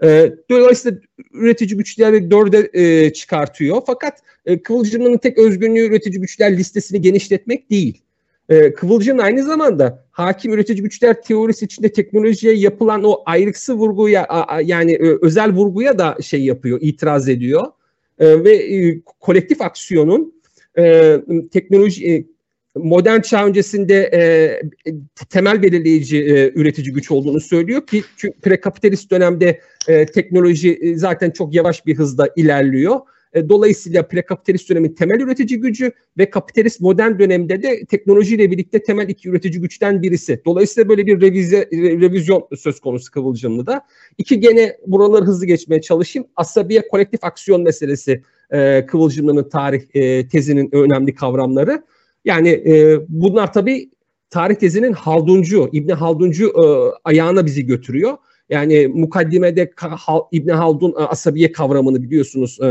E, dolayısıyla üretici güçleri dörde e, çıkartıyor. Fakat e, Kıvılcım'ın tek özgünlüğü üretici güçler listesini genişletmek değil. E, Kıvılcım aynı zamanda hakim üretici güçler teorisi içinde teknolojiye yapılan o ayrıksı vurguya a, a, yani e, özel vurguya da şey yapıyor, itiraz ediyor. E, ve e, kolektif aksiyonun e, teknoloji e, modern çağ öncesinde e, temel belirleyici e, üretici güç olduğunu söylüyor ki çünkü prekapitalist dönemde e, teknoloji e, zaten çok yavaş bir hızda ilerliyor. E, dolayısıyla prekapitalist dönemin temel üretici gücü ve kapitalist modern dönemde de teknolojiyle birlikte temel iki üretici güçten birisi. Dolayısıyla böyle bir revize, revizyon söz konusu Kıvılcımlı da. İki gene buraları hızlı geçmeye çalışayım. Asabiye kolektif aksiyon meselesi e, Kıvılcımlı'nın tarih e, tezinin önemli kavramları. Yani e, bunlar tabii tarih tezinin Halduncu, İbni Halduncu e, ayağına bizi götürüyor. Yani mukaddimede İbn Haldun e, asabiye kavramını biliyorsunuz e,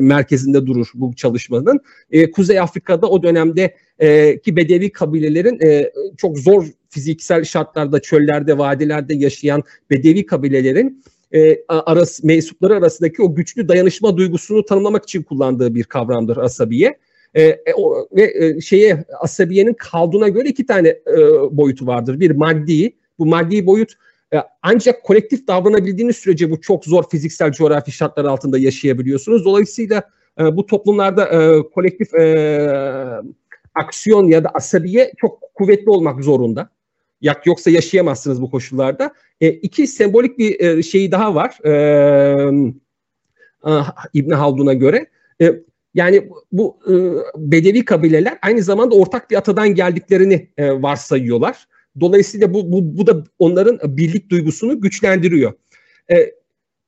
merkezinde durur bu çalışmanın. E, Kuzey Afrika'da o dönemde e, ki Bedevi kabilelerin e, çok zor fiziksel şartlarda çöllerde, vadilerde yaşayan Bedevi kabilelerin e, arası, mensupları arasındaki o güçlü dayanışma duygusunu tanımlamak için kullandığı bir kavramdır asabiye. E, e, o, ve e, şeye asabiyenin kaldığına göre iki tane e, boyutu vardır. Bir maddi, bu maddi boyut e, ancak kolektif davranabilidiğiniz sürece bu çok zor fiziksel coğrafi şartlar altında yaşayabiliyorsunuz. Dolayısıyla e, bu toplumlarda e, kolektif e, aksiyon ya da asabiye çok kuvvetli olmak zorunda. Yoksa yaşayamazsınız bu koşullarda. E, iki sembolik bir e, şeyi daha var. E, e, İbn Haldun'a göre. E, yani bu e, Bedevi kabileler aynı zamanda ortak bir atadan geldiklerini e, varsayıyorlar. Dolayısıyla bu, bu, bu da onların birlik duygusunu güçlendiriyor. E,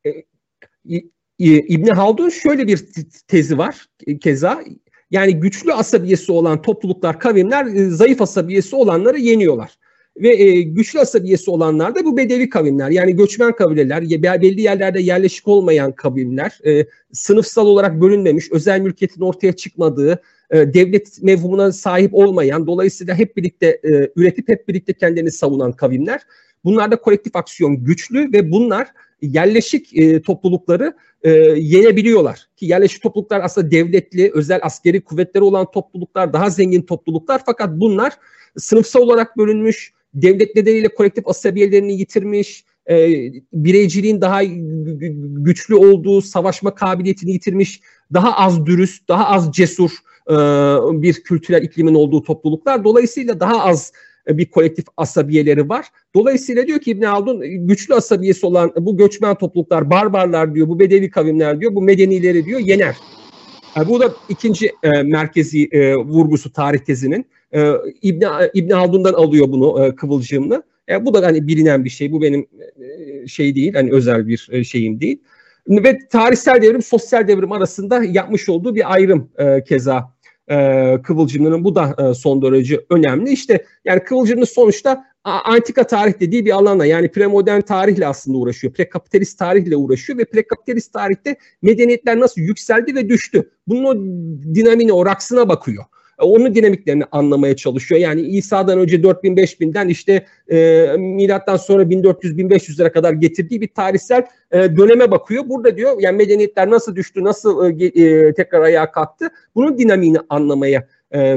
e, İbni Haldun şöyle bir tezi var keza. Yani güçlü asabiyesi olan topluluklar, kavimler e, zayıf asabiyesi olanları yeniyorlar. Ve e, güçlü asabiyesi olanlar da bu bedevi kavimler. Yani göçmen kabileler, belli yerlerde yerleşik olmayan kavimler, e, sınıfsal olarak bölünmemiş, özel mülkiyetin ortaya çıkmadığı, e, devlet mevhumuna sahip olmayan, dolayısıyla hep birlikte e, üretip hep birlikte kendini savunan kavimler. Bunlarda kolektif aksiyon güçlü ve bunlar yerleşik e, toplulukları e, yenebiliyorlar. Ki yerleşik topluluklar aslında devletli, özel askeri kuvvetleri olan topluluklar, daha zengin topluluklar fakat bunlar sınıfsal olarak bölünmüş, devlet nedeniyle kolektif asabiyelerini yitirmiş, e, bireyciliğin daha güçlü olduğu, savaşma kabiliyetini yitirmiş, daha az dürüst, daha az cesur e, bir kültürel iklimin olduğu topluluklar. Dolayısıyla daha az e, bir kolektif asabiyeleri var. Dolayısıyla diyor ki İbn Haldun güçlü asabiyesi olan bu göçmen topluluklar, barbarlar diyor, bu bedevi kavimler diyor, bu medenileri diyor yener. Bu da ikinci e, merkezi e, vurgusu tarih tezinin. E, İbn, İbn Haldun'dan alıyor bunu e, kıvılcımlı. E, bu da hani bilinen bir şey. Bu benim e, şey değil, hani özel bir e, şeyim değil. Ve tarihsel devrim, sosyal devrim arasında yapmış olduğu bir ayrım e, keza e, Kıvılcımlı'nın bu da e, son derece önemli. İşte yani Kıvılcımlı sonuçta antika tarih dediği bir alana yani premodern tarihle aslında uğraşıyor. Prekapitalist tarihle uğraşıyor ve prekapitalist tarihte medeniyetler nasıl yükseldi ve düştü. Bunun o dinamini, o raksına bakıyor. E, onun dinamiklerini anlamaya çalışıyor. Yani İsa'dan önce 4000 5000'den işte e, milattan sonra 1400-1500'lere kadar getirdiği bir tarihsel e, döneme bakıyor. Burada diyor yani medeniyetler nasıl düştü, nasıl e, e, tekrar ayağa kalktı bunun dinamiğini anlamaya e,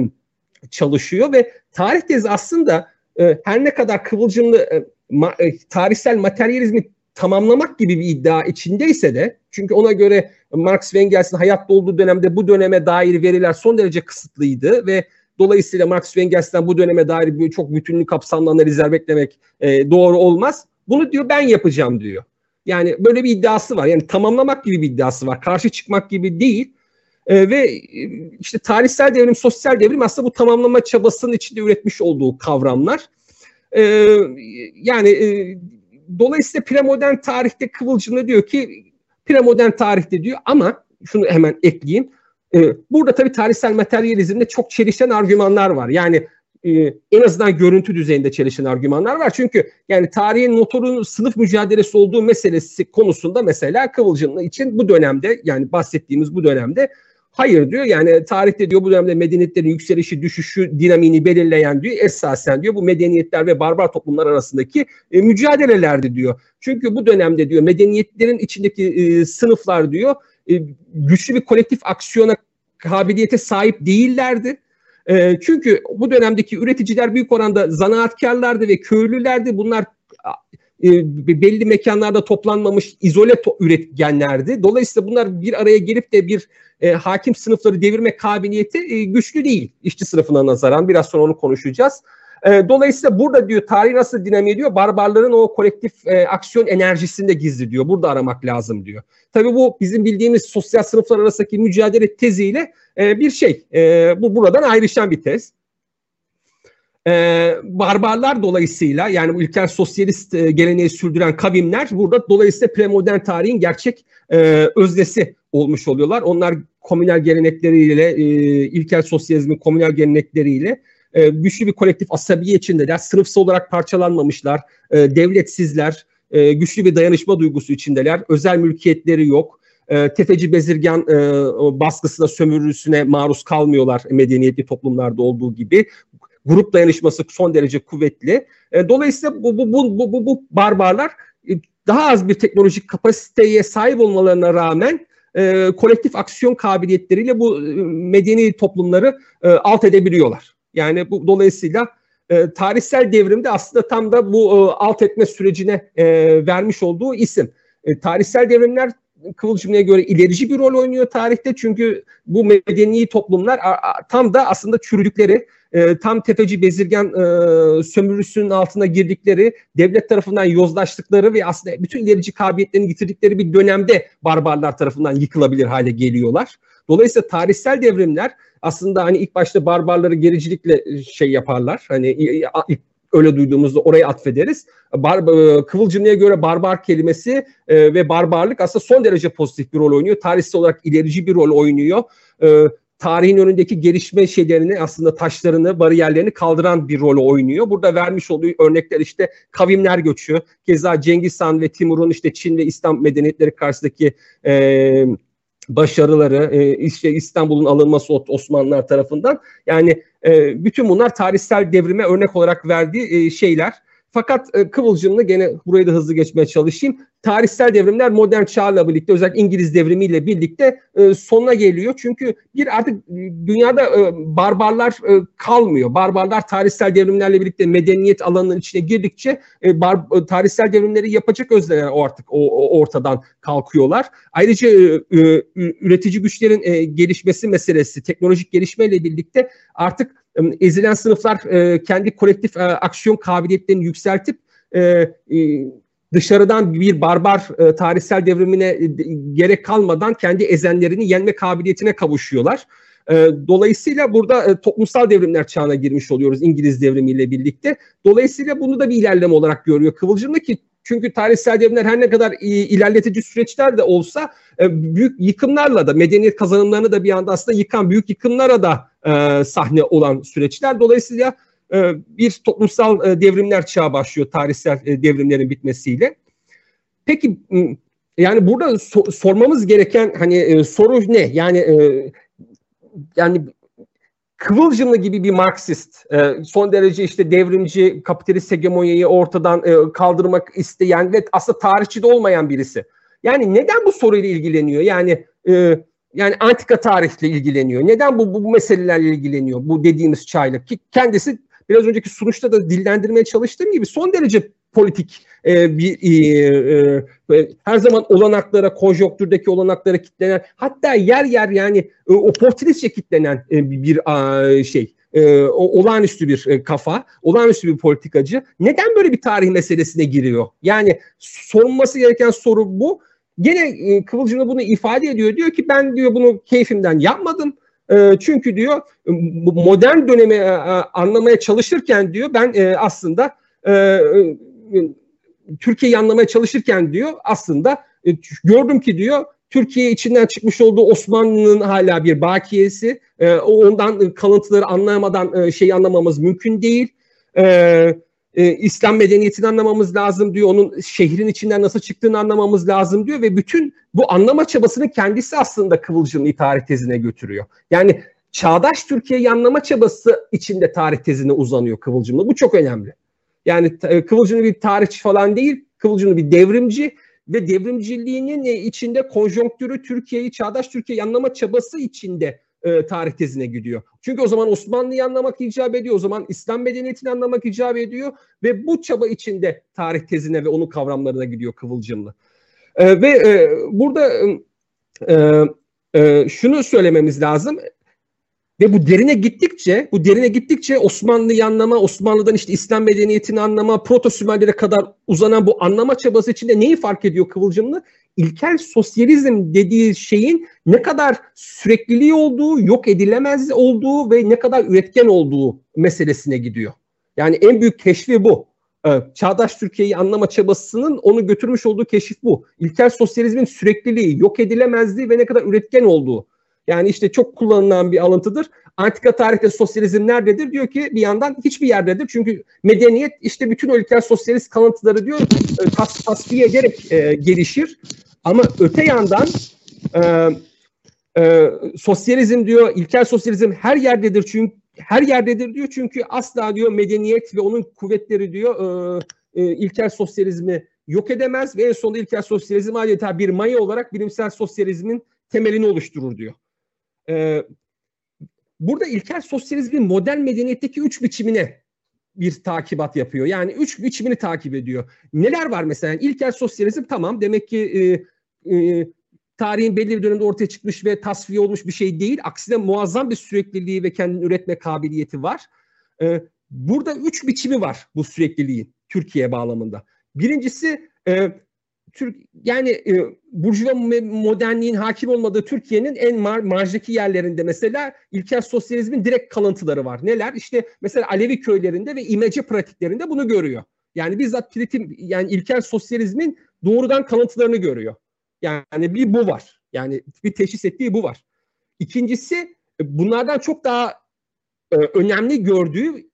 çalışıyor ve tarih tezi aslında e, her ne kadar kıvılcımlı e, ma, e, tarihsel materyalizmi tamamlamak gibi bir iddia içindeyse de çünkü ona göre Marx ve Engels'in hayatta olduğu dönemde bu döneme dair veriler son derece kısıtlıydı ve dolayısıyla Marx ve Engels'ten bu döneme dair bir çok bütünlü kapsamlı analizler beklemek e, doğru olmaz. Bunu diyor ben yapacağım diyor. Yani böyle bir iddiası var. Yani tamamlamak gibi bir iddiası var. Karşı çıkmak gibi değil. E, ve e, işte tarihsel devrim, sosyal devrim aslında bu tamamlama çabasının içinde üretmiş olduğu kavramlar. E, yani e, dolayısıyla premodern tarihte Kıvılcım diyor ki premodern tarihte diyor ama şunu hemen ekleyeyim. E, burada tabii tarihsel materyalizmde çok çelişen argümanlar var. Yani e, en azından görüntü düzeyinde çelişen argümanlar var. Çünkü yani tarihin motorunun sınıf mücadelesi olduğu meselesi konusunda mesela Kıvılcımlı için bu dönemde yani bahsettiğimiz bu dönemde Hayır diyor yani tarihte diyor bu dönemde medeniyetlerin yükselişi düşüşü dinamini belirleyen diyor esasen diyor bu medeniyetler ve barbar toplumlar arasındaki e, mücadelelerdi diyor. Çünkü bu dönemde diyor medeniyetlerin içindeki e, sınıflar diyor e, güçlü bir kolektif aksiyona kabiliyete sahip değillerdi. E, çünkü bu dönemdeki üreticiler büyük oranda zanaatkarlardı ve köylülerdi. Bunlar e, belli mekanlarda toplanmamış izole to- üretkenlerdi. Dolayısıyla bunlar bir araya gelip de bir e, hakim sınıfları devirme kabiliyeti e, güçlü değil işçi sınıfına nazaran. Biraz sonra onu konuşacağız. E, dolayısıyla burada diyor tarih nasıl dinamiği diyor barbarların o kolektif e, aksiyon enerjisinde gizli diyor. Burada aramak lazım diyor. Tabii bu bizim bildiğimiz sosyal sınıflar arasındaki mücadele teziyle e, bir şey. E, bu buradan ayrışan bir tez. Ee, barbarlar dolayısıyla yani bu sosyalist e, geleneği sürdüren kavimler burada dolayısıyla premodern tarihin gerçek e, öznesi olmuş oluyorlar. Onlar komünel gelenekleriyle, e, ilkel sosyalizmin komünel gelenekleriyle e, güçlü bir kolektif asabiye içindeler. Sınıfsal olarak parçalanmamışlar, e, devletsizler, e, güçlü bir dayanışma duygusu içindeler. Özel mülkiyetleri yok. E, tefeci bezirgan e, baskısına, sömürüsüne maruz kalmıyorlar medeniyetli toplumlarda olduğu gibi grup dayanışması son derece kuvvetli. E, dolayısıyla bu, bu, bu, bu, bu, bu barbarlar e, daha az bir teknolojik kapasiteye sahip olmalarına rağmen e, kolektif aksiyon kabiliyetleriyle bu e, medeni toplumları e, alt edebiliyorlar. Yani bu dolayısıyla e, tarihsel devrimde aslında tam da bu e, alt etme sürecine e, vermiş olduğu isim. E, tarihsel devrimler Kıvılcım'a göre ilerici bir rol oynuyor tarihte çünkü bu medeni toplumlar tam da aslında çürüdükleri e, tam tefeci bezirgen e, sömürüsünün altına girdikleri, devlet tarafından yozlaştıkları ve aslında bütün ilerici kabiliyetlerini yitirdikleri bir dönemde barbarlar tarafından yıkılabilir hale geliyorlar. Dolayısıyla tarihsel devrimler aslında hani ilk başta barbarları gericilikle e, şey yaparlar. Hani öyle duyduğumuzda oraya atfederiz. Bar, e, Kıvılcımlı'ya göre barbar kelimesi e, ve barbarlık aslında son derece pozitif bir rol oynuyor. Tarihsel olarak ilerici bir rol oynuyor. E, tarihin önündeki gelişme şeylerini aslında taşlarını, bariyerlerini kaldıran bir rol oynuyor. Burada vermiş olduğu örnekler işte kavimler göçü, keza Cengiz Han ve Timur'un işte Çin ve İslam medeniyetleri karşısındaki e, başarıları, e, işte İstanbul'un alınması Osmanlılar tarafından yani e, bütün bunlar tarihsel devrime örnek olarak verdiği e, şeyler. Fakat e, Kıvılcımlı gene burayı da hızlı geçmeye çalışayım. Tarihsel devrimler modern çağla birlikte özellikle İngiliz devrimiyle birlikte e, sonuna geliyor. Çünkü bir artık e, dünyada e, barbarlar e, kalmıyor. Barbarlar tarihsel devrimlerle birlikte medeniyet alanının içine girdikçe e, bar, e, tarihsel devrimleri yapacak özler o artık o, o ortadan kalkıyorlar. Ayrıca e, e, üretici güçlerin e, gelişmesi meselesi, teknolojik gelişmeyle birlikte artık ezilen sınıflar e, kendi kolektif e, aksiyon kabiliyetlerini yükseltip e, dışarıdan bir barbar tarihsel devrimine gerek kalmadan kendi ezenlerini yenme kabiliyetine kavuşuyorlar. Dolayısıyla burada toplumsal devrimler çağına girmiş oluyoruz İngiliz devrimiyle birlikte. Dolayısıyla bunu da bir ilerleme olarak görüyor Kıvılcım'da ki çünkü tarihsel devrimler her ne kadar ilerletici süreçler de olsa e, büyük yıkımlarla da medeniyet kazanımlarını da bir anda aslında yıkan büyük yıkımlara da e, sahne olan süreçler. Dolayısıyla e, bir toplumsal devrimler çağı başlıyor tarihsel devrimlerin bitmesiyle. Peki yani burada sormamız gereken hani soru ne? Yani yani Kıvılcımlı gibi bir Marksist, e, son derece işte devrimci, kapitalist hegemonyayı ortadan e, kaldırmak isteyen ve aslında tarihçi de olmayan birisi. Yani neden bu soruyla ilgileniyor? Yani e, yani antika tarihle ilgileniyor. Neden bu, bu meselelerle ilgileniyor? Bu dediğimiz çaylık ki kendisi biraz önceki sunuşta da dillendirmeye çalıştığım gibi son derece politik e, bir e, e, her zaman olanaklara, konjonktürdeki olanaklara kitlenen hatta yer yer yani e, oportunistçe kitlenen e, bir a, şey e, olağanüstü bir e, kafa, olağanüstü bir politikacı. Neden böyle bir tarih meselesine giriyor? Yani sorulması gereken soru bu. Gene e, Kıvılcım'da bunu ifade ediyor. Diyor ki ben diyor bunu keyfimden yapmadım. E, çünkü diyor modern dönemi e, anlamaya çalışırken diyor ben e, aslında e, e Türkiye'yi anlamaya çalışırken diyor aslında e, gördüm ki diyor Türkiye içinden çıkmış olduğu Osmanlı'nın hala bir bakiyesi. E, ondan kalıntıları anlayamadan e, şeyi anlamamız mümkün değil. E, e, İslam medeniyetini anlamamız lazım diyor. Onun şehrin içinden nasıl çıktığını anlamamız lazım diyor ve bütün bu anlama çabasının kendisi aslında Kıvılcım'ı tarih tezine götürüyor. Yani çağdaş Türkiye'yi anlama çabası içinde tarih tezine uzanıyor Kıvılcım'la. Bu çok önemli. Yani e, Kıvılcım'ı bir tarihçi falan değil, Kıvılcım'ı bir devrimci ve devrimciliğinin e, içinde konjonktürü Türkiye'yi, çağdaş Türkiye'yi anlama çabası içinde e, tarih tezine gidiyor. Çünkü o zaman Osmanlı'yı anlamak icap ediyor, o zaman İslam medeniyetini anlamak icap ediyor ve bu çaba içinde tarih tezine ve onun kavramlarına gidiyor Kıvılcımlı. E, ve e, burada e, e, şunu söylememiz lazım. Ve bu derine gittikçe, bu derine gittikçe Osmanlı'yı anlama, Osmanlı'dan işte İslam medeniyetini anlama, proto Sümerlere kadar uzanan bu anlama çabası içinde neyi fark ediyor Kıvılcımlı? İlkel sosyalizm dediği şeyin ne kadar sürekliliği olduğu, yok edilemez olduğu ve ne kadar üretken olduğu meselesine gidiyor. Yani en büyük keşfi bu. Ee, çağdaş Türkiye'yi anlama çabasının onu götürmüş olduğu keşif bu. İlkel sosyalizmin sürekliliği, yok edilemezliği ve ne kadar üretken olduğu. Yani işte çok kullanılan bir alıntıdır. Antika tarihte sosyalizm nerededir? Diyor ki bir yandan hiçbir yerdedir. Çünkü medeniyet işte bütün ülkeler sosyalist kalıntıları diyor e, tas, tasfiye ederek e, gelişir. Ama öte yandan e, e, sosyalizm diyor, ilkel sosyalizm her yerdedir çünkü her yerdedir diyor çünkü asla diyor medeniyet ve onun kuvvetleri diyor e, e, ilkel sosyalizmi yok edemez ve en sonunda ilkel sosyalizm adeta bir maya olarak bilimsel sosyalizmin temelini oluşturur diyor. E, burada ilkel sosyalizmin modern medeniyetteki üç biçimine bir takibat yapıyor. Yani üç biçimini takip ediyor. Neler var mesela? İlkel sosyalizm tamam demek ki e, e, tarihin belli bir dönemde ortaya çıkmış ve tasfiye olmuş bir şey değil. Aksine muazzam bir sürekliliği ve kendini üretme kabiliyeti var. E, burada üç biçimi var bu sürekliliğin Türkiye bağlamında. Birincisi e, Türk yani e, burjuva modernliğin hakim olmadığı Türkiye'nin en mar marjdaki yerlerinde mesela ilkel sosyalizmin direkt kalıntıları var. Neler? İşte mesela Alevi köylerinde ve imece pratiklerinde bunu görüyor. Yani bizzat pritim yani ilkel sosyalizmin doğrudan kalıntılarını görüyor. Yani bir bu var. Yani bir teşhis ettiği bu var. İkincisi e, bunlardan çok daha e, önemli gördüğü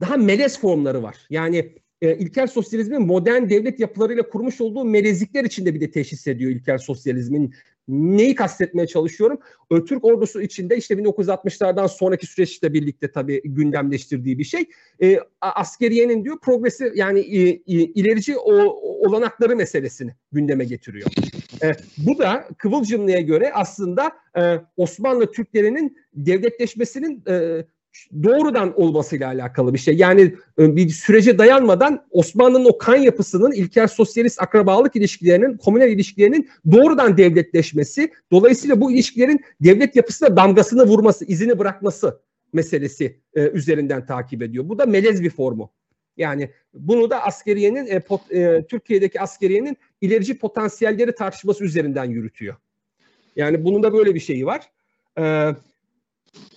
daha melez formları var. Yani e, ilkel sosyalizmin modern devlet yapılarıyla kurmuş olduğu melezikler içinde bir de teşhis ediyor ilkel sosyalizmin. Neyi kastetmeye çalışıyorum? E, Türk ordusu içinde işte 1960'lardan sonraki süreçle birlikte tabii gündemleştirdiği bir şey. E, askeriyenin diyor progresi yani e, e, ilerici o, olanakları meselesini gündeme getiriyor. E, bu da Kıvılcımlı'ya göre aslında e, Osmanlı Türklerinin devletleşmesinin e, doğrudan olmasıyla alakalı bir şey. Yani e, bir sürece dayanmadan Osmanlı'nın o kan yapısının ilkel sosyalist akrabalık ilişkilerinin, komünel ilişkilerinin doğrudan devletleşmesi, dolayısıyla bu ilişkilerin devlet yapısına damgasını vurması, izini bırakması meselesi e, üzerinden takip ediyor. Bu da melez bir formu. Yani bunu da askeriyenin e, pot, e, Türkiye'deki askeriyenin ilerici potansiyelleri tartışması üzerinden yürütüyor. Yani bunun da böyle bir şeyi var. E,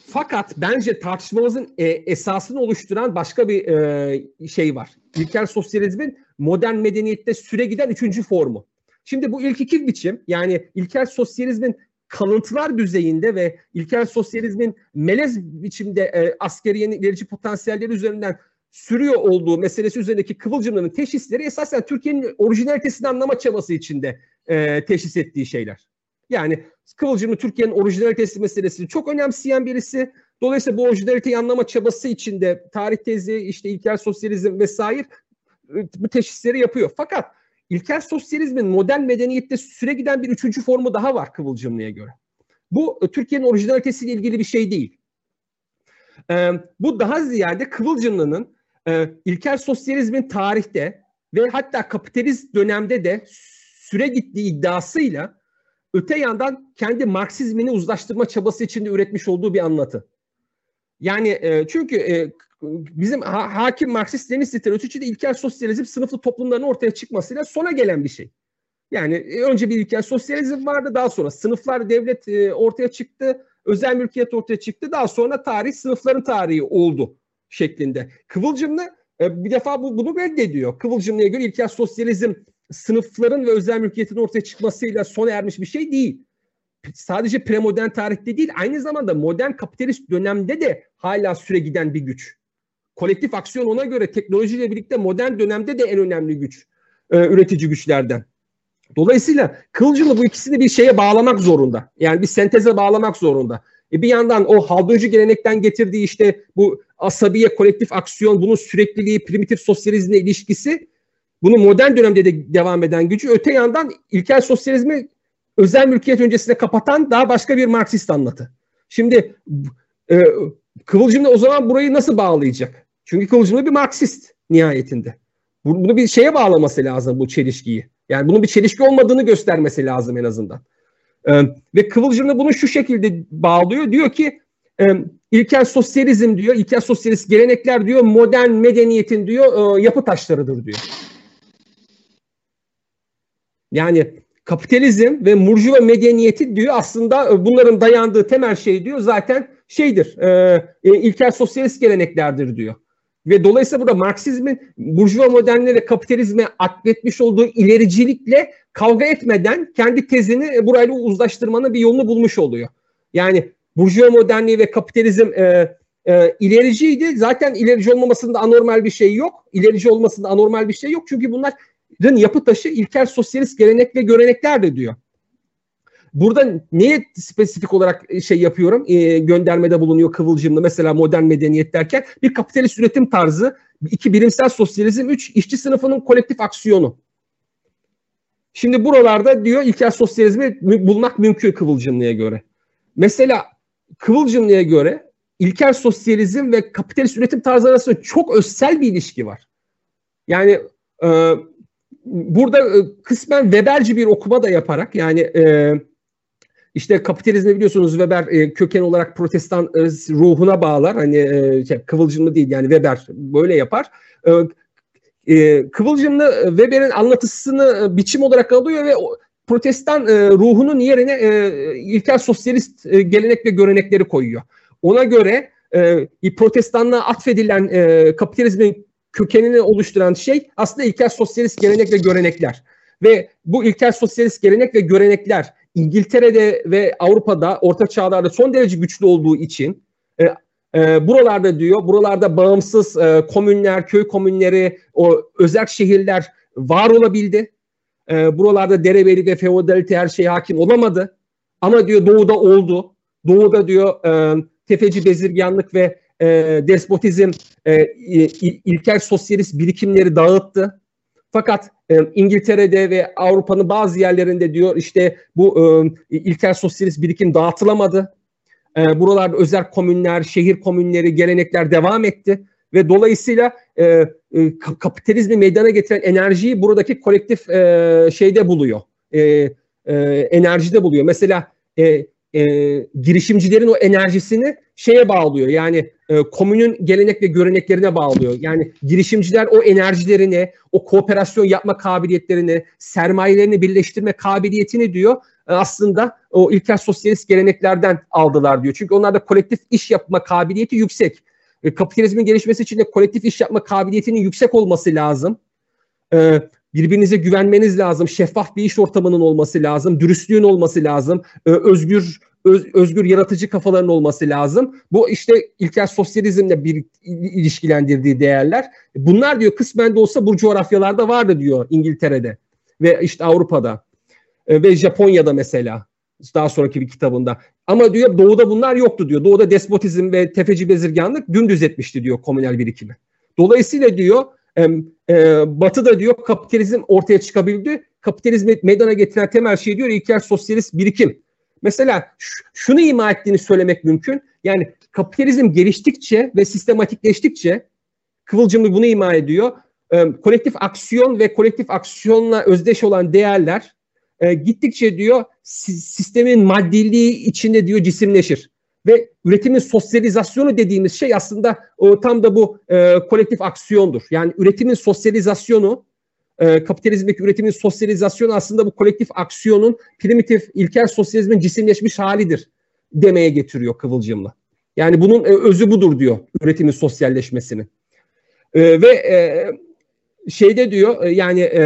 fakat bence tartışmamızın e, esasını oluşturan başka bir e, şey var. İlkel sosyalizmin modern medeniyette süre giden üçüncü formu. Şimdi bu ilk iki biçim yani ilkel sosyalizmin kalıntılar düzeyinde ve ilkel sosyalizmin melez biçimde e, askeriyenin ilerici potansiyelleri üzerinden sürüyor olduğu meselesi üzerindeki kıvılcımların teşhisleri esasen Türkiye'nin orijinalitesini anlama çabası içinde e, teşhis ettiği şeyler. Yani Kıvılcımlı Türkiye'nin orijinalitesi meselesini çok önemseyen birisi. Dolayısıyla bu orijinaliteyi anlama çabası içinde tarih tezi, işte ilkel sosyalizm vesaire ıı, bu teşhisleri yapıyor. Fakat ilkel sosyalizmin modern medeniyette süre giden bir üçüncü formu daha var Kıvılcımlı'ya göre. Bu ıı, Türkiye'nin orijinalitesiyle ilgili bir şey değil. Ee, bu daha ziyade Kıvılcımlı'nın e, ilkel sosyalizmin tarihte ve hatta kapitalist dönemde de süre gittiği iddiasıyla öte yandan kendi Marksizmini uzlaştırma çabası içinde üretmiş olduğu bir anlatı. Yani e, çünkü e, bizim ha, hakim Marksist Leninist literatürü de ilkel sosyalizm sınıflı toplumların ortaya çıkmasıyla sona gelen bir şey. Yani e, önce bir ilkel sosyalizm vardı daha sonra sınıflar devlet e, ortaya çıktı, özel mülkiyet ortaya çıktı daha sonra tarih sınıfların tarihi oldu şeklinde. Kıvılcımlı e, bir defa bu, bunu reddediyor. Kıvılcımlı'ya göre ilkel sosyalizm sınıfların ve özel mülkiyetin ortaya çıkmasıyla sona ermiş bir şey değil. Sadece premodern tarihte değil, aynı zamanda modern kapitalist dönemde de hala süre giden bir güç. kolektif aksiyon ona göre teknolojiyle birlikte modern dönemde de en önemli güç. E, üretici güçlerden. Dolayısıyla Kılıcılı bu ikisini bir şeye bağlamak zorunda. Yani bir senteze bağlamak zorunda. E bir yandan o Halduncu gelenekten getirdiği işte bu asabiye, kolektif aksiyon, bunun sürekliliği, primitif sosyalizmle ilişkisi bunu modern dönemde de devam eden gücü. Öte yandan ilkel sosyalizmi özel mülkiyet öncesinde kapatan daha başka bir Marksist anlatı. Şimdi e, Kıvılcım o zaman burayı nasıl bağlayacak? Çünkü Kıvılcım bir Marksist nihayetinde. Bunu bir şeye bağlaması lazım bu çelişkiyi. Yani bunun bir çelişki olmadığını göstermesi lazım en azından. Ee, ve Kıvılcım da bunu şu şekilde bağlıyor. Diyor ki e, ilkel sosyalizm diyor, ilkel sosyalist gelenekler diyor, modern medeniyetin diyor e, yapı taşlarıdır diyor. Yani kapitalizm ve murjuva medeniyeti diyor aslında e, bunların dayandığı temel şey diyor zaten şeydir, e, e, ilkel sosyalist geleneklerdir diyor. Ve dolayısıyla burada Marksizmin burjuva modernliğe ve kapitalizme atletmiş olduğu ilericilikle kavga etmeden kendi tezini burayla uzlaştırmanın bir yolunu bulmuş oluyor. Yani burjuva modernliği ve kapitalizm e, e, ilericiydi. Zaten ilerici olmamasında anormal bir şey yok. İlerici olmasında anormal bir şey yok. Çünkü bunların yapı taşı ilkel sosyalist gelenek ve görenekler de diyor. Burada neye spesifik olarak e, şey yapıyorum? E, göndermede bulunuyor kıvılcımlı mesela modern medeniyet derken bir kapitalist üretim tarzı, iki bilimsel sosyalizm, üç işçi sınıfının kolektif aksiyonu. Şimdi buralarda diyor ilkel sosyalizmi bulmak mümkün Kıvılcımlı'ya göre. Mesela Kıvılcımlı'ya göre ilkel sosyalizm ve kapitalist üretim tarzı arasında çok özsel bir ilişki var. Yani e, burada e, kısmen Weberci bir okuma da yaparak yani e, işte kapitalizmi biliyorsunuz Weber e, köken olarak protestan e, ruhuna bağlar. Hani e, şey, kıvılcımlı değil yani Weber böyle yapar. E, e, kıvılcımlı Weber'in anlatısını e, biçim olarak alıyor ve o, protestan e, ruhunun yerine e, ilkel sosyalist e, gelenek ve görenekleri koyuyor. Ona göre e, protestanlığa atfedilen e, kapitalizmin kökenini oluşturan şey aslında ilkel sosyalist gelenek ve görenekler. Ve bu ilkel sosyalist gelenek ve görenekler İngiltere'de ve Avrupa'da orta çağlarda son derece güçlü olduğu için e, e, buralarda diyor, buralarda bağımsız e, komünler, köy komünleri, o özel şehirler var olabildi. E, buralarda derebeylik ve feodalite her şey hakim olamadı. Ama diyor doğuda oldu. Doğuda diyor e, tefeci bezirganlık ve e, despotizm e, ilkel sosyalist birikimleri dağıttı. Fakat e, İngiltere'de ve Avrupa'nın bazı yerlerinde diyor işte bu e, ilkel sosyalist birikim dağıtılamadı. E, buralarda özel komünler, şehir komünleri, gelenekler devam etti ve dolayısıyla e, e, kapitalizmi meydana getiren enerjiyi buradaki kolektif e, şeyde buluyor. E, e, enerjide buluyor. Mesela e, e, girişimcilerin o enerjisini şeye bağlıyor. Yani e, komünün gelenek ve göreneklerine bağlıyor. Yani girişimciler o enerjilerini, o kooperasyon yapma kabiliyetlerini, sermayelerini birleştirme kabiliyetini diyor e, aslında o ilkel sosyalist geleneklerden aldılar diyor. Çünkü onlarda kolektif iş yapma kabiliyeti yüksek. E, kapitalizmin gelişmesi için de kolektif iş yapma kabiliyetinin yüksek olması lazım. Birbirinize güvenmeniz lazım. Şeffaf bir iş ortamının olması lazım. Dürüstlüğün olması lazım. Özgür öz, özgür yaratıcı kafaların olması lazım. Bu işte ilkel sosyalizmle bir ilişkilendirdiği değerler. Bunlar diyor kısmen de olsa bu coğrafyalarda vardı diyor İngiltere'de ve işte Avrupa'da e, ve Japonya'da mesela daha sonraki bir kitabında. Ama diyor doğuda bunlar yoktu diyor. Doğuda despotizm ve tefeci bezirganlık dümdüz etmişti diyor komünel birikimi. Dolayısıyla diyor e, Batı'da diyor kapitalizm ortaya çıkabildi. Kapitalizmi meydana getiren temel şey diyor ilkel sosyalist birikim. Mesela şunu ima ettiğini söylemek mümkün. Yani kapitalizm geliştikçe ve sistematikleştikçe Kıvılcımlı bunu ima ediyor. E, kolektif aksiyon ve kolektif aksiyonla özdeş olan değerler e, gittikçe diyor sistemin maddiliği içinde diyor cisimleşir. Ve üretimin sosyalizasyonu dediğimiz şey aslında o, tam da bu e, kolektif aksiyondur. Yani üretimin sosyalizasyonu e, kapitalizmdeki üretimin sosyalizasyonu aslında bu kolektif aksiyonun primitif ilkel sosyalizmin cisimleşmiş halidir demeye getiriyor Kıvılcım'la. Yani bunun e, özü budur diyor üretimin sosyalleşmesinin. E, ve e, şeyde diyor e, yani e,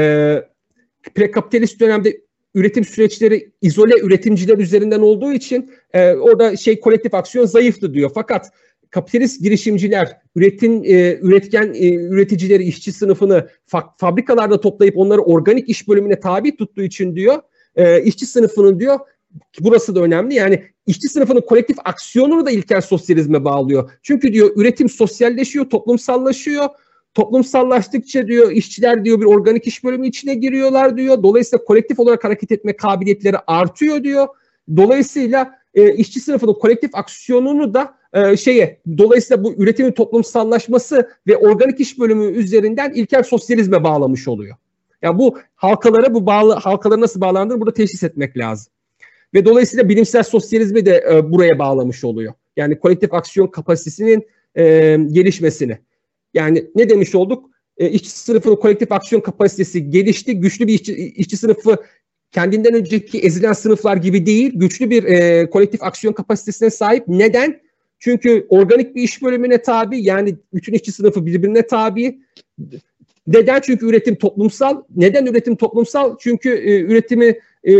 prekapitalist dönemde üretim süreçleri izole üretimciler üzerinden olduğu için e, orada şey kolektif aksiyon zayıftı diyor. Fakat kapitalist girişimciler, üretin e, üretken e, üreticileri, işçi sınıfını fa- fabrikalarda toplayıp onları organik iş bölümüne tabi tuttuğu için diyor, e, işçi sınıfının diyor burası da önemli. Yani işçi sınıfının kolektif aksiyonunu da ilkel sosyalizme bağlıyor. Çünkü diyor üretim sosyalleşiyor, toplumsallaşıyor. Toplumsallaştıkça diyor işçiler diyor bir organik iş bölümü içine giriyorlar diyor. Dolayısıyla kolektif olarak hareket etme kabiliyetleri artıyor diyor. Dolayısıyla e, işçi sınıfının kolektif aksiyonunu da e, şeye dolayısıyla bu üretimin toplumsallaşması ve organik iş bölümü üzerinden ilkel sosyalizme bağlamış oluyor. Yani bu halkalara bu bağlı halkaları nasıl bağlandığını burada teşhis etmek lazım. Ve dolayısıyla bilimsel sosyalizmi de e, buraya bağlamış oluyor. Yani kolektif aksiyon kapasitesinin e, gelişmesini. Yani ne demiş olduk? E, işçi sınıfının kolektif aksiyon kapasitesi gelişti. Güçlü bir işçi, işçi sınıfı kendinden önceki ezilen sınıflar gibi değil, güçlü bir e, kolektif aksiyon kapasitesine sahip. Neden? Çünkü organik bir iş bölümüne tabi, yani bütün işçi sınıfı birbirine tabi. Neden? Çünkü üretim toplumsal. Neden üretim toplumsal? Çünkü e, üretimi e, e,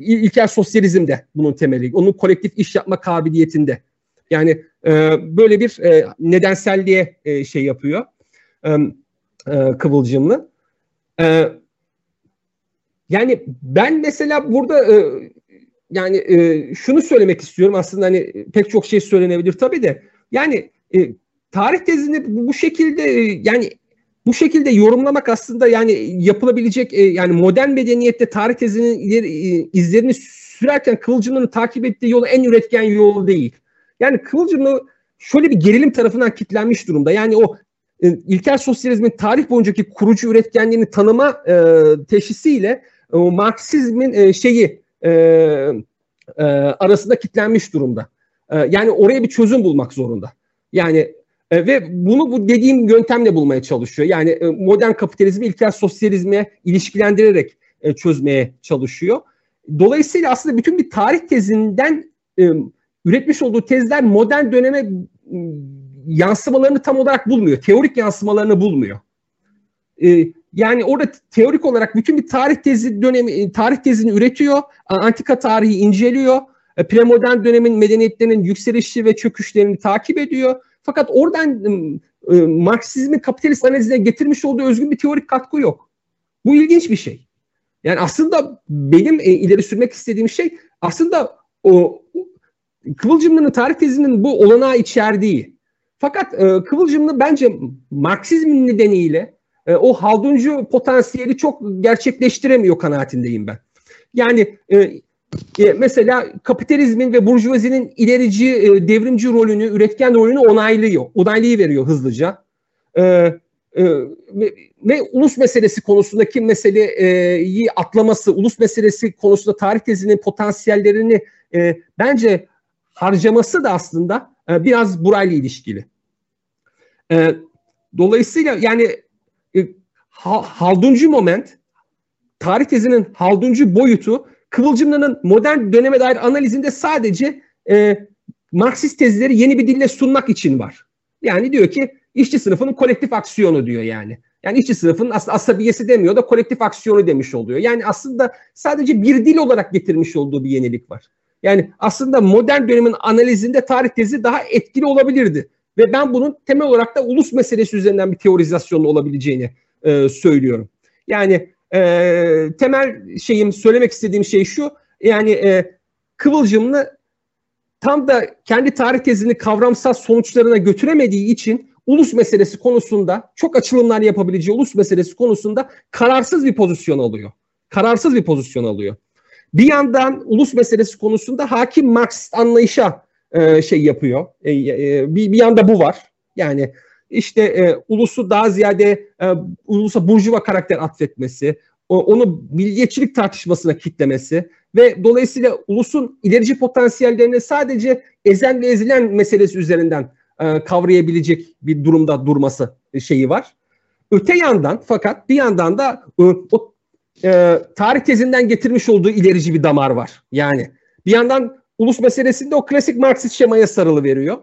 ilkel sosyalizmde bunun temeli. Onun kolektif iş yapma kabiliyetinde. Yani e, böyle bir e, nedenselliğe e, şey yapıyor. E, e, kıvılcımlı. E, yani ben mesela burada e, yani e, şunu söylemek istiyorum aslında hani pek çok şey söylenebilir tabii de yani e, tarih tezini bu şekilde e, yani bu şekilde yorumlamak aslında yani yapılabilecek e, yani modern medeniyette tarih tezinin ileri, e, izlerini sürerken Kıvılcım'ın takip ettiği yol en üretken yol değil. Yani Kıvılcım'ı şöyle bir gerilim tarafından kitlenmiş durumda. Yani o e, ilkel sosyalizmin tarih boyuncaki kurucu üretkenliğini tanıma e, teşhisiyle o Marksizmin e, şeyi e, e, arasında kitlenmiş durumda. E, yani oraya bir çözüm bulmak zorunda. Yani e, ve bunu bu dediğim yöntemle bulmaya çalışıyor. Yani e, modern kapitalizmi ilkel sosyalizme ilişkilendirerek e, çözmeye çalışıyor. Dolayısıyla aslında bütün bir tarih tezinden e, üretmiş olduğu tezler modern döneme yansımalarını tam olarak bulmuyor. Teorik yansımalarını bulmuyor. E, yani orada teorik olarak bütün bir tarih tezi dönemi tarih tezini üretiyor. Antika tarihi inceliyor. E, premodern dönemin medeniyetlerinin yükselişi ve çöküşlerini takip ediyor fakat oradan e, Marksizmin kapitalist analizine getirmiş olduğu özgün bir teorik katkı yok. Bu ilginç bir şey. Yani aslında benim e, ileri sürmek istediğim şey aslında o Kıvılcımlı'nın tarih tezinin bu olanağı içerdiği. Fakat e, Kıvılcımlı bence Marksizmin nedeniyle e, o Halduncu potansiyeli çok gerçekleştiremiyor kanaatindeyim ben. Yani e, e, mesela kapitalizmin ve burjuvazinin ilerici, e, devrimci rolünü, üretken rolünü onaylıyor. Onaylayı veriyor hızlıca. E, e, ve, ve ulus meselesi konusundaki meseleyi atlaması, ulus meselesi konusunda tarih tezinin potansiyellerini e, bence harcaması da aslında e, biraz burayla ilişkili. E, dolayısıyla yani Halduncu moment, tarih tezinin Halduncu boyutu Kıvılcımlı'nın modern döneme dair analizinde sadece e, Marksist tezleri yeni bir dille sunmak için var. Yani diyor ki işçi sınıfının kolektif aksiyonu diyor yani. Yani işçi sınıfının aslında asabiyesi demiyor da kolektif aksiyonu demiş oluyor. Yani aslında sadece bir dil olarak getirmiş olduğu bir yenilik var. Yani aslında modern dönemin analizinde tarih tezi daha etkili olabilirdi. Ve ben bunun temel olarak da ulus meselesi üzerinden bir teorizasyon olabileceğini e, söylüyorum. Yani e, temel şeyim söylemek istediğim şey şu. Yani e, Kıvılcımlı tam da kendi tarih tezini kavramsal sonuçlarına götüremediği için ulus meselesi konusunda çok açılımlar yapabileceği ulus meselesi konusunda kararsız bir pozisyon alıyor. Kararsız bir pozisyon alıyor. Bir yandan ulus meselesi konusunda hakim Marksist anlayışa e, şey yapıyor. E, e, bir, bir yanda bu var. Yani işte e, ulusu daha ziyade e, ulusa burjuva karakter atfetmesi, o, onu milliyetçilik tartışmasına kitlemesi ve dolayısıyla ulusun ilerici potansiyellerini sadece ezen ve ezilen meselesi üzerinden e, kavrayabilecek bir durumda durması şeyi var. Öte yandan fakat bir yandan da e, o e, tarih tezinden getirmiş olduğu ilerici bir damar var. Yani bir yandan ulus meselesinde o klasik Marksist şemaya sarılı veriyor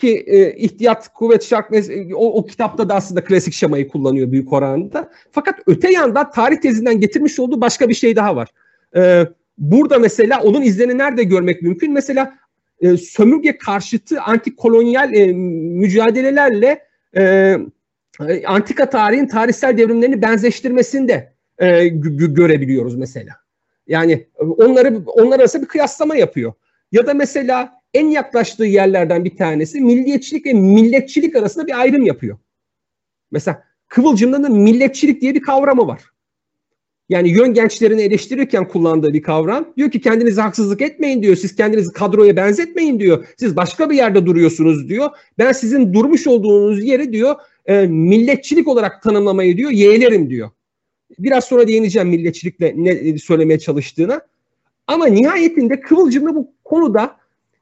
ki e, ihtiyat, kuvvet, şark o, o kitapta da aslında klasik şemayı kullanıyor büyük oranda. Fakat öte yandan tarih tezinden getirmiş olduğu başka bir şey daha var. E, burada mesela onun izlerini nerede görmek mümkün? Mesela e, sömürge karşıtı antikolonyal e, mücadelelerle e, e antika tarihin tarihsel devrimlerini benzeştirmesinde e, görebiliyoruz mesela. Yani onları onlar arasında bir kıyaslama yapıyor. Ya da mesela en yaklaştığı yerlerden bir tanesi milliyetçilik ve milletçilik arasında bir ayrım yapıyor. Mesela Kıvılcım'da da milletçilik diye bir kavramı var. Yani yön gençlerini eleştirirken kullandığı bir kavram. Diyor ki kendinize haksızlık etmeyin diyor. Siz kendinizi kadroya benzetmeyin diyor. Siz başka bir yerde duruyorsunuz diyor. Ben sizin durmuş olduğunuz yeri diyor e, milletçilik olarak tanımlamayı diyor yeğlerim diyor. Biraz sonra değineceğim milletçilikle ne söylemeye çalıştığına. Ama nihayetinde Kıvılcım'da bu konuda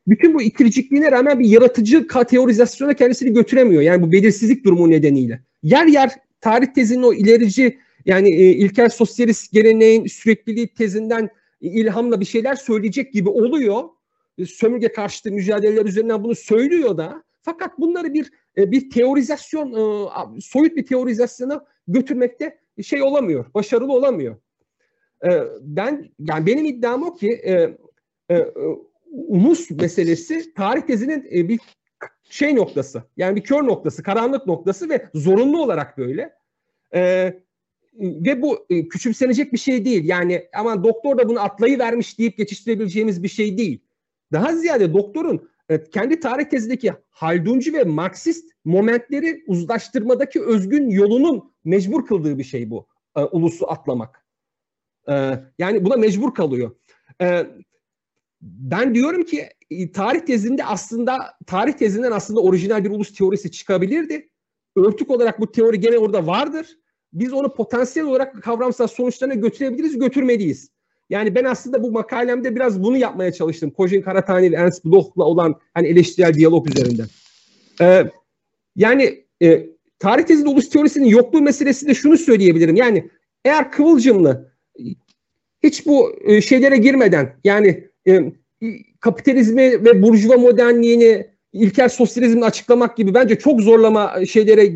bütün bu ikircikliğine rağmen bir yaratıcı teorizasyona kendisini götüremiyor. Yani bu belirsizlik durumu nedeniyle. Yer yer tarih tezinin o ilerici yani e, ilkel sosyalist geleneğin sürekliliği tezinden ilhamla bir şeyler söyleyecek gibi oluyor. E, sömürge karşıtı mücadeleler üzerinden bunu söylüyor da. Fakat bunları bir e, bir teorizasyon, e, soyut bir teorizasyona götürmekte şey olamıyor, başarılı olamıyor. Ben yani benim iddiam o ki ulus meselesi tarih tezinin e, bir şey noktası. Yani bir kör noktası, karanlık noktası ve zorunlu olarak böyle. E, ve bu e, küçümsenecek bir şey değil. Yani aman doktor da bunu atlayı vermiş deyip geçiştirebileceğimiz bir şey değil. Daha ziyade doktorun e, kendi tarih tezindeki Halduncu ve Marksist momentleri uzlaştırmadaki özgün yolunun mecbur kıldığı bir şey bu. E, ulusu atlamak. E, yani buna mecbur kalıyor. E, ben diyorum ki e, tarih tezinde aslında tarih tezinden aslında orijinal bir ulus teorisi çıkabilirdi. Örtük olarak bu teori gene orada vardır. Biz onu potansiyel olarak kavramsal sonuçlarına götürebiliriz, götürmeliyiz. Yani ben aslında bu makalemde biraz bunu yapmaya çalıştım. Kojin Karatani ve Ernst Bloch'la olan hani eleştirel diyalog üzerinden. Ee, yani e, tarih tezinde ulus teorisinin yokluğu meselesi de şunu söyleyebilirim. Yani eğer Kıvılcımlı hiç bu e, şeylere girmeden yani e, kapitalizmi ve burjuva modernliğini ilkel sosyalizmle açıklamak gibi bence çok zorlama şeylere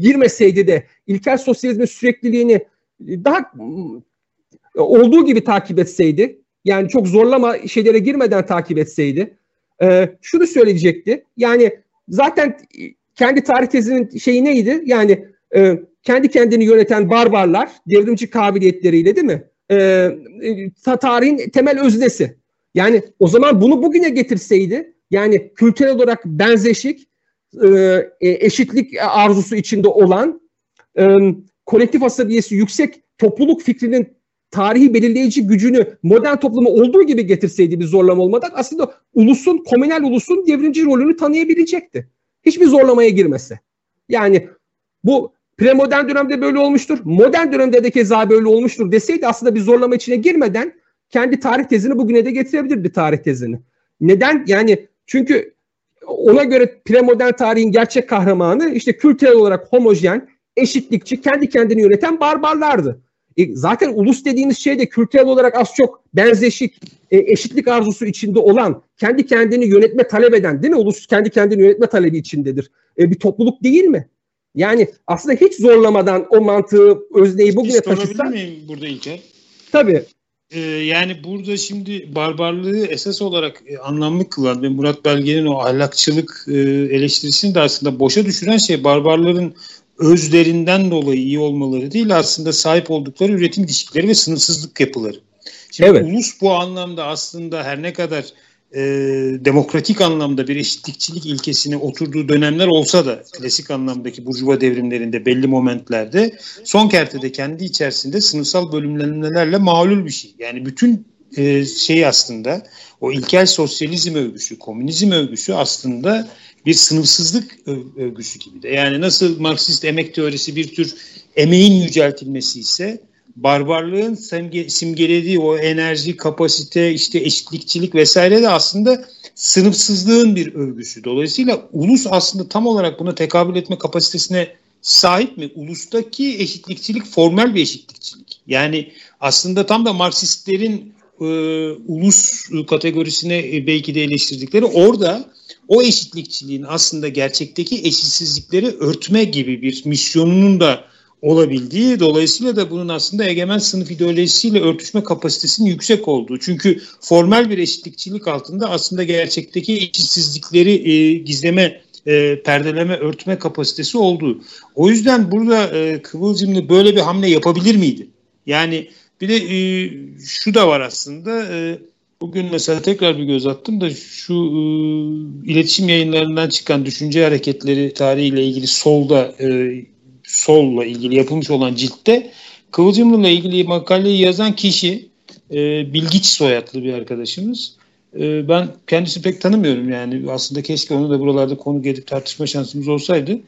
girmeseydi de ilkel sosyalizmin sürekliliğini daha olduğu gibi takip etseydi yani çok zorlama şeylere girmeden takip etseydi e, şunu söyleyecekti. Yani zaten kendi tarih tezinin şeyi neydi? Yani e, kendi kendini yöneten barbarlar devrimci kabiliyetleriyle değil mi? E, e tarihin temel öznesi. Yani o zaman bunu bugüne getirseydi yani kültürel olarak benzeşik, e, e, eşitlik arzusu içinde olan, e, kolektif asabiyesi yüksek topluluk fikrinin tarihi belirleyici gücünü modern topluma olduğu gibi getirseydi bir zorlama olmadan aslında ulusun, komünel ulusun devrimci rolünü tanıyabilecekti. Hiçbir zorlamaya girmese. Yani bu premodern dönemde böyle olmuştur. Modern dönemde de keza böyle olmuştur deseydi aslında bir zorlama içine girmeden kendi tarih tezini bugüne de getirebilirdi tarih tezini. Neden? Yani çünkü ona göre premodern tarihin gerçek kahramanı işte kültürel olarak homojen, eşitlikçi, kendi kendini yöneten barbarlardı. E, zaten ulus dediğimiz şey de kültürel olarak az çok benzeşik, e, eşitlik arzusu içinde olan, kendi kendini yönetme talep eden değil mi? Ulus kendi kendini yönetme talebi içindedir. E, bir topluluk değil mi? Yani aslında hiç zorlamadan o mantığı, özneyi bugüne taşısa... miyim burada İlker? Tabii. Ee, yani burada şimdi barbarlığı esas olarak e, anlamlı kılan ve Murat Belge'nin o ahlakçılık e, eleştirisini de aslında boşa düşüren şey barbarların özlerinden dolayı iyi olmaları değil aslında sahip oldukları üretim ilişkileri ve sınırsızlık yapıları. Şimdi evet. ulus bu anlamda aslında her ne kadar e, demokratik anlamda bir eşitlikçilik ilkesine oturduğu dönemler olsa da klasik anlamdaki burjuva devrimlerinde belli momentlerde son kertede kendi içerisinde sınıfsal bölümlenmelerle mağlul bir şey. Yani bütün e, şey aslında o ilkel sosyalizm övgüsü, komünizm övgüsü aslında bir sınıfsızlık övgüsü gibi de. Yani nasıl Marksist emek teorisi bir tür emeğin yüceltilmesi ise barbarlığın simge, simgelediği o enerji, kapasite, işte eşitlikçilik vesaire de aslında sınıfsızlığın bir övgüsü. Dolayısıyla ulus aslında tam olarak buna tekabül etme kapasitesine sahip mi? Ulustaki eşitlikçilik formel bir eşitlikçilik. Yani aslında tam da Marksistlerin e, ulus kategorisine e, belki de eleştirdikleri orada o eşitlikçiliğin aslında gerçekteki eşitsizlikleri örtme gibi bir misyonunun da olabildiği dolayısıyla da bunun aslında egemen sınıf ideolojisiyle örtüşme kapasitesinin yüksek olduğu. Çünkü formal bir eşitlikçilik altında aslında gerçekteki eşitsizlikleri e, gizleme, e, perdeleme, örtme kapasitesi olduğu. O yüzden burada e, Kıvılcımlı böyle bir hamle yapabilir miydi? Yani bir de e, şu da var aslında. E, bugün mesela tekrar bir göz attım da şu e, iletişim yayınlarından çıkan düşünce hareketleri tarihiyle ilgili solda e, solla ilgili yapılmış olan ciltte Kıvılcımlı'la ilgili makaleyi yazan kişi e, Bilgiç soyadlı bir arkadaşımız. E, ben kendisini pek tanımıyorum yani aslında keşke onu da buralarda konu gelip tartışma şansımız olsaydı.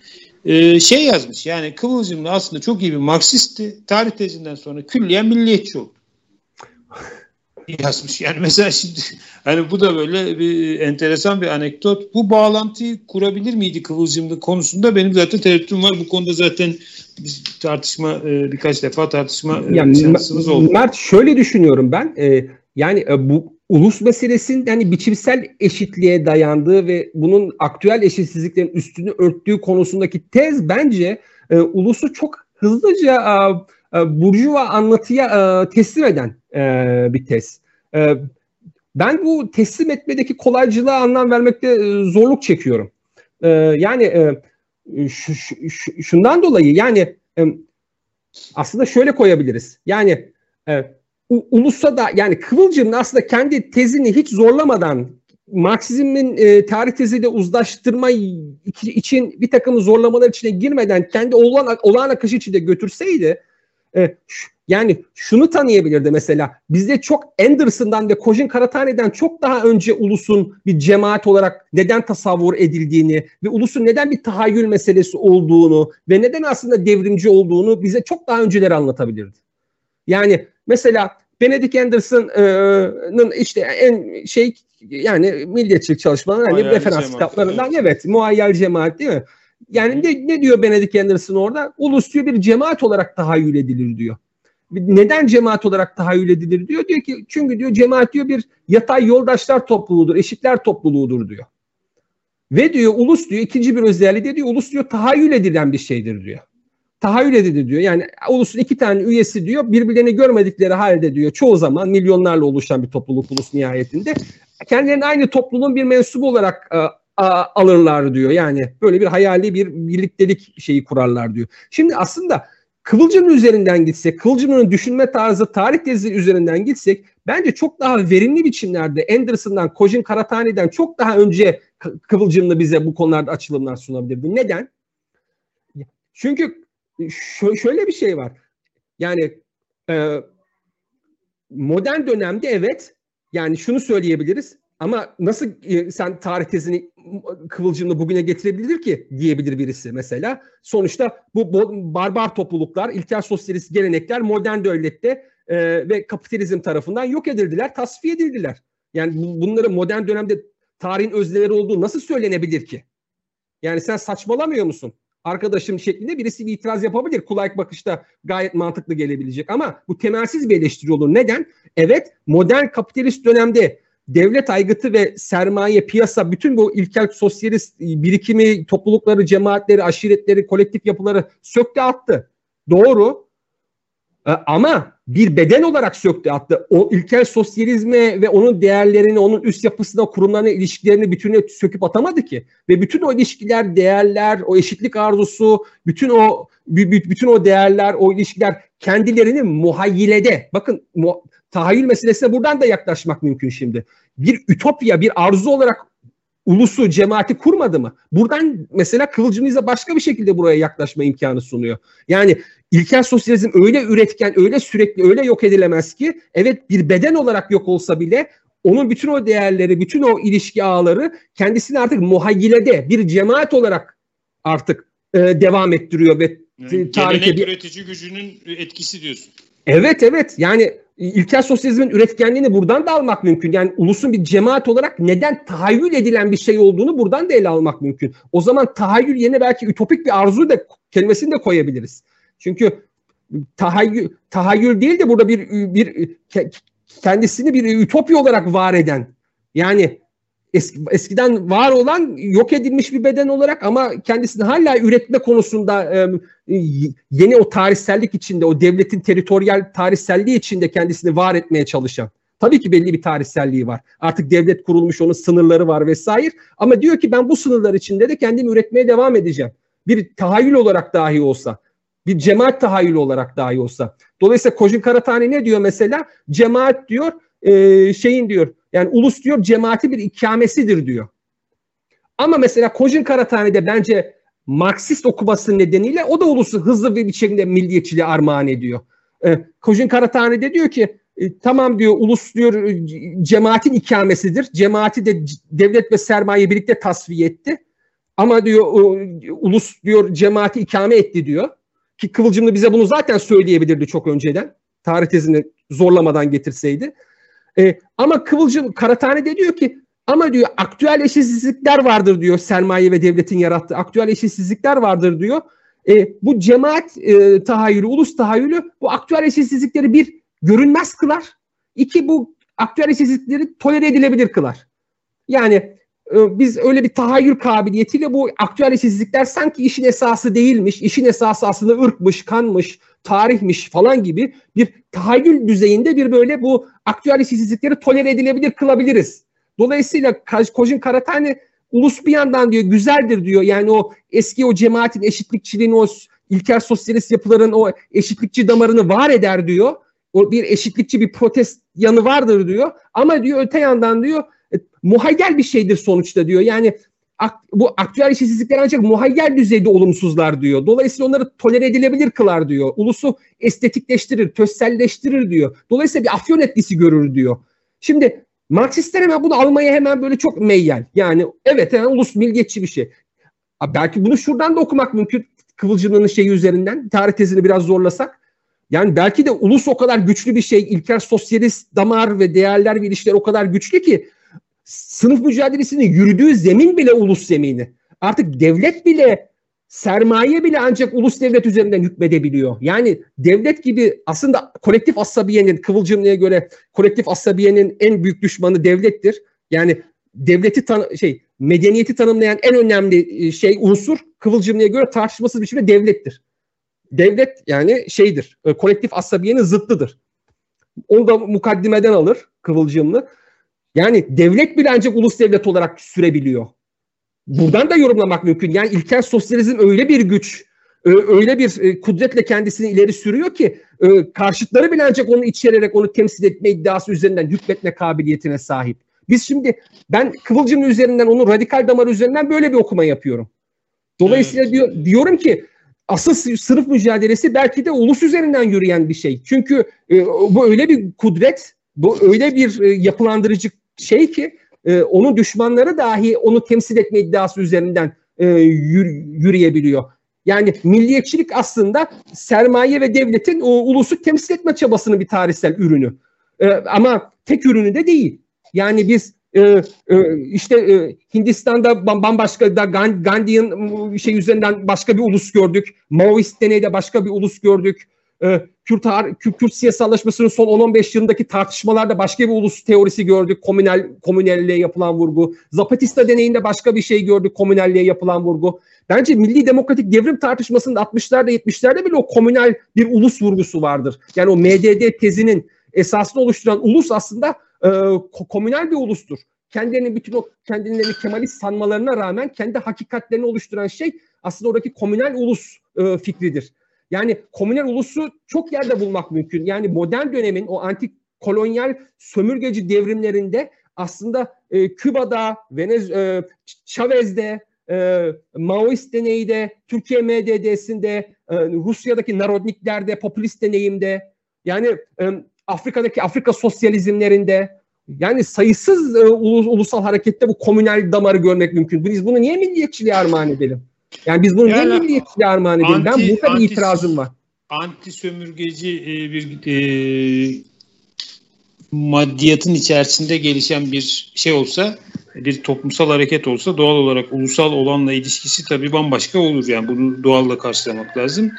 E, şey yazmış yani Kıvılcımlı aslında çok iyi bir Marksistti. Tarih tezinden sonra külliyen milliyetçi oldu yazmış. Yani mesela şimdi hani bu da böyle bir enteresan bir anekdot. Bu bağlantıyı kurabilir miydi Kıvılcımlı konusunda benim zaten tereddütüm var. Bu konuda zaten biz tartışma e, birkaç defa tartışma e, yani, şansımız oldu. Mert şöyle düşünüyorum ben. E, yani e, bu ulus meselesinin hani biçimsel eşitliğe dayandığı ve bunun aktüel eşitsizliklerin üstünü örttüğü konusundaki tez bence e, ulusu çok hızlıca e, e, burjuva anlatıya e, teslim eden e, bir tez. E, ben bu teslim etmedeki kolaycılığa anlam vermekte e, zorluk çekiyorum. E, yani e, şu, şu, şundan dolayı yani e, aslında şöyle koyabiliriz. Yani e, ulusa da yani Kıvılcım'ın aslında kendi tezini hiç zorlamadan Marksizmin e, tarih teziyle uzlaştırma için bir takım zorlamalar içine girmeden kendi olağan, olağan akışı içinde götürseydi e, yani şunu tanıyabilirdi mesela. Bizde çok Anderson'dan ve Kojin Karatane'den çok daha önce ulusun bir cemaat olarak neden tasavvur edildiğini ve ulusun neden bir tahayyül meselesi olduğunu ve neden aslında devrimci olduğunu bize çok daha önceleri anlatabilirdi. Yani mesela Benedict Anderson'ın işte en şey yani milliyetçilik çalışmalarının hani referans kitaplarından evet. evet muayyel cemaat değil mi? Yani ne, ne diyor Benedict Anderson orada? Ulus diyor bir cemaat olarak tahayyül edilir diyor. Neden cemaat olarak tahayyül edilir diyor. Diyor ki çünkü diyor cemaat diyor bir yatay yoldaşlar topluluğudur, eşitler topluluğudur diyor. Ve diyor ulus diyor ikinci bir özelliği de diyor ulus diyor tahayyül edilen bir şeydir diyor. Tahayyül edilir diyor. Yani ulusun iki tane üyesi diyor birbirlerini görmedikleri halde diyor çoğu zaman milyonlarla oluşan bir topluluk ulus nihayetinde kendilerini aynı topluluğun bir mensubu olarak e, alırlar diyor. Yani böyle bir hayali bir birliktelik şeyi kurarlar diyor. Şimdi aslında Kıvılcım'ın üzerinden gitsek, Kıvılcım'ın düşünme tarzı tarih tezi üzerinden gitsek bence çok daha verimli biçimlerde Anderson'dan, Kojin Karatani'den çok daha önce Kıvılcım'la bize bu konularda açılımlar sunabilirdi. Neden? Çünkü şöyle bir şey var. Yani e, modern dönemde evet yani şunu söyleyebiliriz. Ama nasıl e, sen tarih tezini kıvılcımla bugüne getirebilir ki diyebilir birisi mesela. Sonuçta bu barbar topluluklar, ilkel sosyalist gelenekler modern devlette e, ve kapitalizm tarafından yok edildiler, tasfiye edildiler. Yani bunları modern dönemde tarihin özneleri olduğu nasıl söylenebilir ki? Yani sen saçmalamıyor musun? Arkadaşım şeklinde birisi bir itiraz yapabilir. Kulak bakışta gayet mantıklı gelebilecek ama bu temelsiz bir eleştiri olur. Neden? Evet modern kapitalist dönemde devlet aygıtı ve sermaye, piyasa, bütün bu ilkel sosyalist birikimi, toplulukları, cemaatleri, aşiretleri, kolektif yapıları söktü attı. Doğru. E, ama bir beden olarak söktü attı. O ilkel sosyalizme ve onun değerlerini, onun üst yapısına, kurumlarına, ilişkilerini bütününe söküp atamadı ki. Ve bütün o ilişkiler, değerler, o eşitlik arzusu, bütün o bütün o değerler, o ilişkiler kendilerini muhayyilede, bakın tahayyül meselesine buradan da yaklaşmak mümkün şimdi. Bir ütopya, bir arzu olarak ulusu, cemaati kurmadı mı? Buradan mesela Kıvılcım başka bir şekilde buraya yaklaşma imkanı sunuyor. Yani ilkel sosyalizm öyle üretken, öyle sürekli, öyle yok edilemez ki evet bir beden olarak yok olsa bile onun bütün o değerleri, bütün o ilişki ağları kendisini artık muhayyilede bir cemaat olarak artık e, devam ettiriyor ve yani tarihte bir... üretici gücünün etkisi diyorsun. Evet evet yani ilkel sosyalizmin üretkenliğini buradan da almak mümkün. Yani ulusun bir cemaat olarak neden tahayyül edilen bir şey olduğunu buradan da ele almak mümkün. O zaman tahayyül yerine belki ütopik bir arzu da kelimesini de koyabiliriz. Çünkü tahayyül, tahayyül değil de burada bir bir kendisini bir ütopya olarak var eden yani eski, eskiden var olan yok edilmiş bir beden olarak ama kendisini hala üretme konusunda e, yeni o tarihsellik içinde o devletin teritoryal tarihselliği içinde kendisini var etmeye çalışan. Tabii ki belli bir tarihselliği var. Artık devlet kurulmuş, onun sınırları var vesaire. Ama diyor ki ben bu sınırlar içinde de kendimi üretmeye devam edeceğim. Bir tahayyül olarak dahi olsa, bir cemaat tahayyülü olarak dahi olsa. Dolayısıyla Kojin Karatani ne diyor mesela? Cemaat diyor, e, şeyin diyor, yani ulus diyor cemaati bir ikamesidir diyor. Ama mesela Kojin Karatani'de bence Marksist okuması nedeniyle o da ulusu hızlı bir biçimde milliyetçiliğe armağan ediyor. E, Kojin Karatani de diyor ki e, tamam diyor ulus diyor e, cemaatin ikamesidir. Cemaati de devlet ve sermaye birlikte tasfiye etti. Ama diyor ulus diyor cemaati ikame etti diyor. Ki Kıvılcımlı bize bunu zaten söyleyebilirdi çok önceden. Tarih tezini zorlamadan getirseydi. E, ama Kıvılcım Karatane de diyor ki ama diyor aktüel eşitsizlikler vardır diyor sermaye ve devletin yarattığı aktüel eşitsizlikler vardır diyor. E, bu cemaat e, tahayyülü, ulus tahayyülü bu aktüel eşitsizlikleri bir görünmez kılar. İki bu aktüel eşitsizlikleri tolere edilebilir kılar. Yani e, biz öyle bir tahayyül kabiliyetiyle bu aktüel eşitsizlikler sanki işin esası değilmiş, işin esası aslında ırkmış, kanmış, tarihmiş falan gibi bir tahayyül düzeyinde bir böyle bu aktüel eşitsizlikleri tolere edilebilir kılabiliriz. Dolayısıyla Kojin Karatani ulus bir yandan diyor güzeldir diyor. Yani o eski o cemaatin eşitlikçiliğini o ilkel sosyalist yapıların o eşitlikçi damarını var eder diyor. O bir eşitlikçi bir protest yanı vardır diyor. Ama diyor öte yandan diyor e, muhayyel bir şeydir sonuçta diyor. Yani ak, bu aktüel eşitsizlikler ancak muhayyel düzeyde olumsuzlar diyor. Dolayısıyla onları tolere edilebilir kılar diyor. Ulusu estetikleştirir, tözselleştirir diyor. Dolayısıyla bir afyon etkisi görür diyor. Şimdi Marksistler hemen bunu almaya hemen böyle çok meyyal. Yani evet hemen ulus milliyetçi bir şey. Belki bunu şuradan da okumak mümkün. Kıvılcımının şeyi üzerinden tarih tezini biraz zorlasak. Yani belki de ulus o kadar güçlü bir şey, ilkel sosyalist damar ve değerler ve ilişkiler o kadar güçlü ki sınıf mücadelesinin yürüdüğü zemin bile ulus zemini. Artık devlet bile sermaye bile ancak ulus devlet üzerinden hükmedebiliyor. Yani devlet gibi aslında kolektif asabiyenin Kıvılcımlı'ya göre kolektif asabiyenin en büyük düşmanı devlettir. Yani devleti tan şey medeniyeti tanımlayan en önemli e, şey unsur Kıvılcımlı'ya göre tartışmasız bir şekilde devlettir. Devlet yani şeydir, e, kolektif asabiyenin zıttıdır. Onu da mukaddimeden alır Kıvılcımlı. Yani devlet bile ancak ulus devlet olarak sürebiliyor. Buradan da yorumlamak mümkün. Yani ilkel sosyalizm öyle bir güç, e, öyle bir e, kudretle kendisini ileri sürüyor ki karşıtları bile ancak onu içererek onu temsil etme iddiası üzerinden hükmetme kabiliyetine sahip. Biz şimdi ben Kıvılcım'ın üzerinden onu radikal damar üzerinden böyle bir okuma yapıyorum. Dolayısıyla evet. diyor, diyorum ki asıl sınıf mücadelesi belki de ulus üzerinden yürüyen bir şey. Çünkü e, bu öyle bir kudret, bu öyle bir e, yapılandırıcı şey ki e, onun düşmanları dahi onu temsil etme iddiası üzerinden e, yür, yürüyebiliyor. Yani milliyetçilik aslında sermaye ve devletin o ulusu temsil etme çabasının bir tarihsel ürünü. E, ama tek ürünü de değil. Yani biz e, e, işte e, Hindistan'da bambaşka da Gandhi'nin şey üzerinden başka bir ulus gördük. Maoist deneyde başka bir ulus gördük. E, Kürt, Kürt, Kürt siyasallaşmasının son 10-15 yılındaki tartışmalarda başka bir ulus teorisi gördük. Komünel, komünelliğe yapılan vurgu. Zapatista deneyinde başka bir şey gördük. Komünelliğe yapılan vurgu. Bence milli demokratik devrim tartışmasında 60'larda 70'lerde bile o komünel bir ulus vurgusu vardır. Yani o MDD tezinin esasını oluşturan ulus aslında e, komünel bir ulustur. Kendilerini bütün o kendilerini Kemalist sanmalarına rağmen kendi hakikatlerini oluşturan şey aslında oradaki komünel ulus e, fikridir. Yani komünel ulusu çok yerde bulmak mümkün. Yani modern dönemin o antik kolonyal sömürgeci devrimlerinde aslında e, Küba'da, Venez, e, Chavez'de, e, Maoist deneyde, Türkiye MDD'sinde, e, Rusya'daki narodniklerde, popülist deneyimde, yani e, Afrika'daki Afrika sosyalizmlerinde yani sayısız e, ulus, ulusal harekette bu komünel damarı görmek mümkün. Biz bunu niye milliyetçiliğe armağan edelim? Yani biz bunu yani, niye milliyetçiliğe armağan edelim? Anti, ben burada anti, bir itirazım var. Anti sömürgeci e, bir e, maddiyatın içerisinde gelişen bir şey olsa bir toplumsal hareket olsa doğal olarak ulusal olanla ilişkisi tabii bambaşka olur. Yani bunu doğalla karşılamak lazım.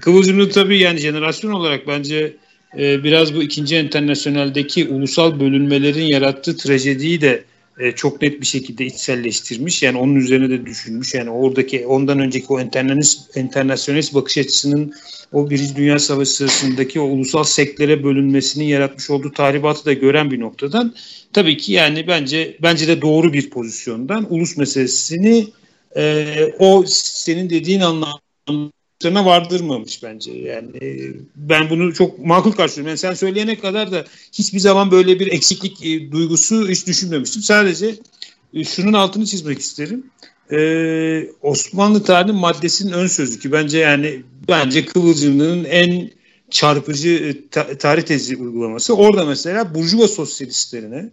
Kıvılcımlı tabii yani jenerasyon olarak bence e, biraz bu ikinci internasyonaldeki ulusal bölünmelerin yarattığı trajediyi de e, çok net bir şekilde içselleştirmiş. Yani onun üzerine de düşünmüş. Yani oradaki ondan önceki o internasyonist bakış açısının o Birinci Dünya Savaşı sırasındaki o ulusal sektlere bölünmesinin yaratmış olduğu tahribatı da gören bir noktadan tabii ki yani bence bence de doğru bir pozisyondan ulus meselesini e, o senin dediğin anlamda vardırmamış bence. Yani e, ben bunu çok makul karşılıyorum. Yani sen söyleyene kadar da hiçbir zaman böyle bir eksiklik e, duygusu hiç düşünmemiştim. Sadece e, şunun altını çizmek isterim. Ee, Osmanlı tarihinin maddesinin ön sözü ki bence yani bence Kıvılcımlı'nın en çarpıcı e, ta- tarih tezi uygulaması. Orada mesela Burjuva sosyalistlerine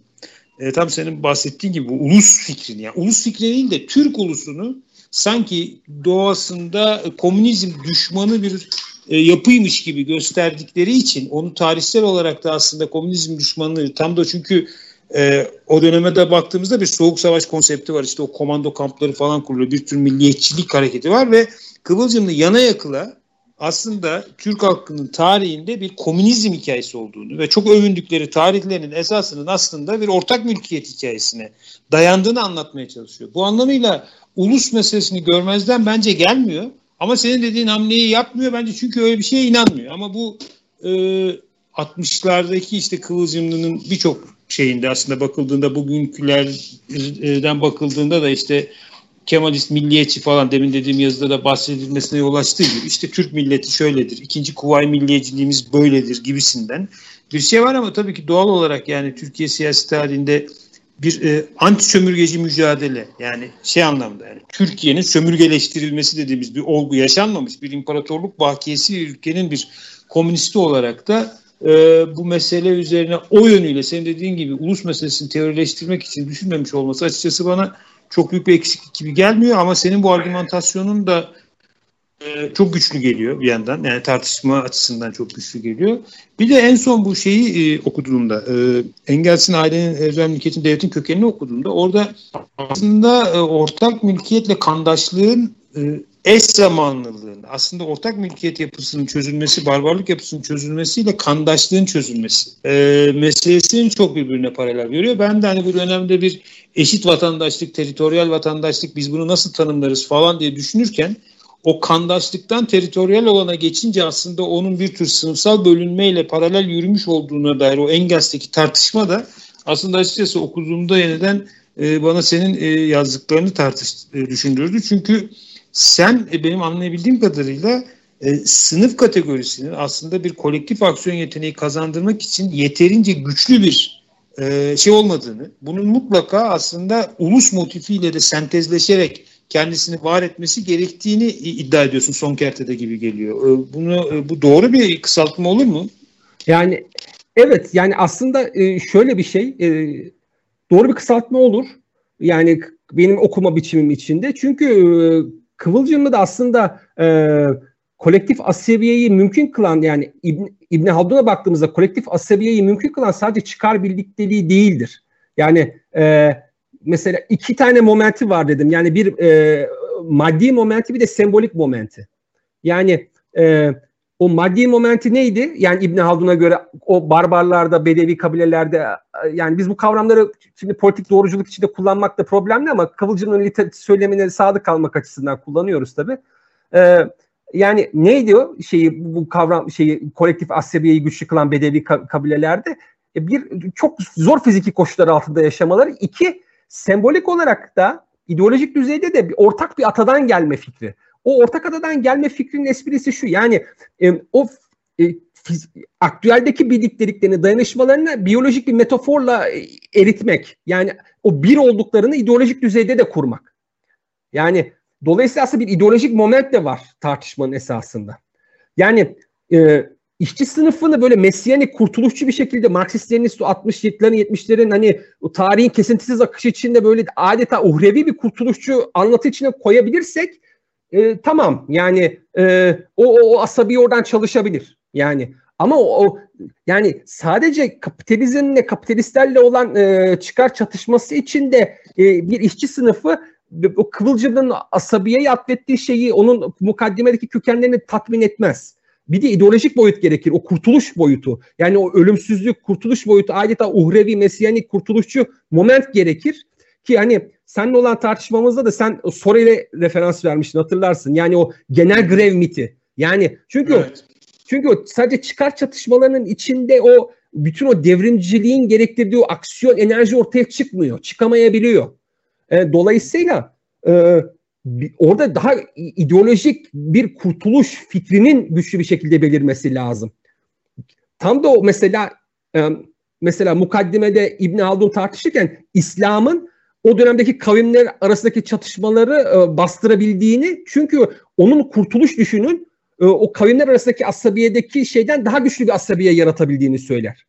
e, tam senin bahsettiğin gibi bu ulus fikrini yani ulus fikri değil de Türk ulusunu sanki doğasında komünizm düşmanı bir e, yapıymış gibi gösterdikleri için onu tarihsel olarak da aslında komünizm düşmanlığı tam da çünkü e, o döneme de baktığımızda bir soğuk savaş konsepti var. İşte o komando kampları falan kuruluyor. Bir tür milliyetçilik hareketi var ve Kıvılcımlı yana yakıla aslında Türk halkının tarihinde bir komünizm hikayesi olduğunu ve çok övündükleri tarihlerinin esasının aslında bir ortak mülkiyet hikayesine dayandığını anlatmaya çalışıyor. Bu anlamıyla ulus meselesini görmezden bence gelmiyor. Ama senin dediğin hamleyi yapmıyor bence çünkü öyle bir şeye inanmıyor. Ama bu e, 60'lardaki işte Kıvılcımlı'nın birçok şeyinde aslında bakıldığında bugünkülerden bakıldığında da işte Kemalist milliyetçi falan demin dediğim yazıda da bahsedilmesine yol açtığı gibi işte Türk milleti şöyledir, ikinci kuvay milliyetçiliğimiz böyledir gibisinden bir şey var ama tabii ki doğal olarak yani Türkiye siyasi tarihinde bir e, anti sömürgeci mücadele yani şey anlamda yani Türkiye'nin sömürgeleştirilmesi dediğimiz bir olgu yaşanmamış bir imparatorluk bakiyesi ülkenin bir komünisti olarak da e, bu mesele üzerine o yönüyle senin dediğin gibi ulus meselesini teorileştirmek için düşünmemiş olması açıkçası bana çok büyük bir eksiklik gibi gelmiyor ama senin bu argümantasyonun da çok güçlü geliyor bir yandan. Yani tartışma açısından çok güçlü geliyor. Bir de en son bu şeyi e, okuduğumda e, Engels'in ailenin özel mülkiyetin devletin kökenini okuduğumda orada aslında e, ortak mülkiyetle kandaşlığın e, eş zamanlılığın aslında ortak mülkiyet yapısının çözülmesi, barbarlık yapısının çözülmesiyle kandaşlığın çözülmesi e, meselesinin çok birbirine paralel görüyor. Ben de hani bu dönemde bir eşit vatandaşlık, teritoryal vatandaşlık biz bunu nasıl tanımlarız falan diye düşünürken o kandaşlıktan teritoryal olana geçince aslında onun bir tür sınıfsal bölünmeyle paralel yürümüş olduğuna dair o Engels'teki tartışma da aslında açıkçası okuduğumda yeniden e, bana senin e, yazdıklarını tartış e, düşündürdü. Çünkü sen e, benim anlayabildiğim kadarıyla sınıf kategorisinin aslında bir kolektif aksiyon yeteneği kazandırmak için yeterince güçlü bir şey olmadığını, bunun mutlaka aslında ulus motifiyle de sentezleşerek kendisini var etmesi gerektiğini iddia ediyorsun son kertede gibi geliyor. E, bunu e, bu doğru bir kısaltma olur mu? Yani evet yani aslında e, şöyle bir şey doğru bir kısaltma olur. Yani benim okuma biçimim içinde. Çünkü Kıvılcım'ı da aslında kolektif asabiyeyi mümkün kılan yani İbn, İbn Haldun'a baktığımızda kolektif asabiyeyi mümkün kılan sadece çıkar birlikteliği değildir. Yani e, mesela iki tane momenti var dedim. Yani bir e, maddi momenti bir de sembolik momenti. Yani e, o maddi momenti neydi? Yani İbn Haldun'a göre o barbarlarda, bedevi kabilelerde yani biz bu kavramları şimdi politik doğruculuk içinde kullanmak da problemli ama Kıvılcım'ın söylemine sadık kalmak açısından kullanıyoruz tabii. Ee, yani neydi o şeyi bu kavram şeyi kolektif asabiyeyi güçlü kılan bedevi kabilelerde? E, bir çok zor fiziki koşullar altında yaşamaları. iki sembolik olarak da ideolojik düzeyde de bir, ortak bir atadan gelme fikri. O ortak atadan gelme fikrinin esprisi şu yani e, o e, fiz, aktüeldeki bildiklerini, dayanışmalarını biyolojik bir metaforla e, eritmek. Yani o bir olduklarını ideolojik düzeyde de kurmak. Yani dolayısıyla aslında bir ideolojik moment de var tartışmanın esasında. Yani e, işçi sınıfını böyle mesiyanik kurtuluşçu bir şekilde Marksist-Leninist 60'ların 70'lerin hani o tarihin kesintisiz akışı içinde böyle adeta uhrevi bir kurtuluşçu anlatı içine koyabilirsek e, tamam yani e, o, o, o asabi oradan çalışabilir yani ama o, o yani sadece kapitalizmle kapitalistlerle olan e, çıkar çatışması içinde e, bir işçi sınıfı o Kıvılcım'ın asabiyeye atfettiği şeyi onun mukaddimedeki kökenlerini tatmin etmez. Bir de ideolojik boyut gerekir. O kurtuluş boyutu. Yani o ölümsüzlük, kurtuluş boyutu adeta uhrevi, mesiyanik, kurtuluşçu moment gerekir. Ki hani seninle olan tartışmamızda da sen Sorel'e referans vermiştin hatırlarsın. Yani o genel grev miti. Yani çünkü evet. o, çünkü o sadece çıkar çatışmalarının içinde o bütün o devrimciliğin gerektirdiği o aksiyon enerji ortaya çıkmıyor. Çıkamayabiliyor. E, dolayısıyla e, orada daha ideolojik bir kurtuluş fikrinin güçlü bir şekilde belirmesi lazım. Tam da o mesela mesela mukaddimede İbn Haldun tartışırken İslam'ın o dönemdeki kavimler arasındaki çatışmaları e, bastırabildiğini çünkü onun kurtuluş düşünün e, o kavimler arasındaki asabiyedeki şeyden daha güçlü bir asabiye yaratabildiğini söyler.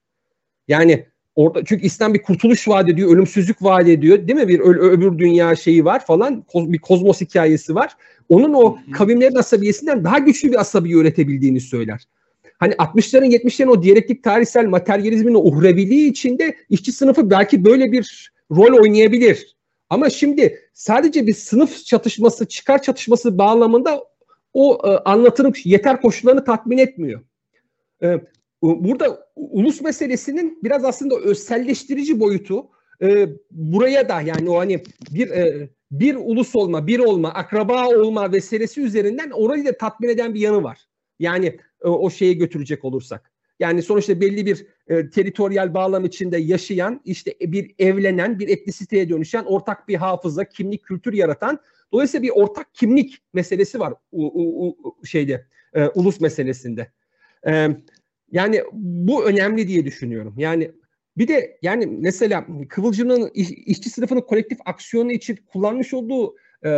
Yani orada çünkü İslam bir kurtuluş vaat ediyor, ölümsüzlük vaat ediyor. Değil mi? Bir ö- öbür dünya şeyi var falan. Koz, bir kozmos hikayesi var. Onun o kavimlerin asabiyesinden daha güçlü bir asabiye üretebildiğini söyler. Hani 60'ların 70'lerin o diyalektik tarihsel materyalizmin o uhreviliği içinde işçi sınıfı belki böyle bir rol oynayabilir. Ama şimdi sadece bir sınıf çatışması, çıkar çatışması bağlamında o e, anlatının yeter koşullarını tatmin etmiyor. E, burada ulus meselesinin biraz aslında özselleştirici boyutu e, buraya da yani o hani bir e, bir ulus olma, bir olma, akraba olma meselesi üzerinden orayı da tatmin eden bir yanı var. Yani e, o şeye götürecek olursak. Yani sonuçta belli bir e, teritoryal bağlam içinde yaşayan, işte bir evlenen, bir etnisiteye dönüşen, ortak bir hafıza, kimlik, kültür yaratan. Dolayısıyla bir ortak kimlik meselesi var u, u, u, şeyde, e, ulus meselesinde. E, yani bu önemli diye düşünüyorum. Yani bir de yani mesela Kıvılcım'ın iş, işçi sınıfının kolektif aksiyonu için kullanmış olduğu e,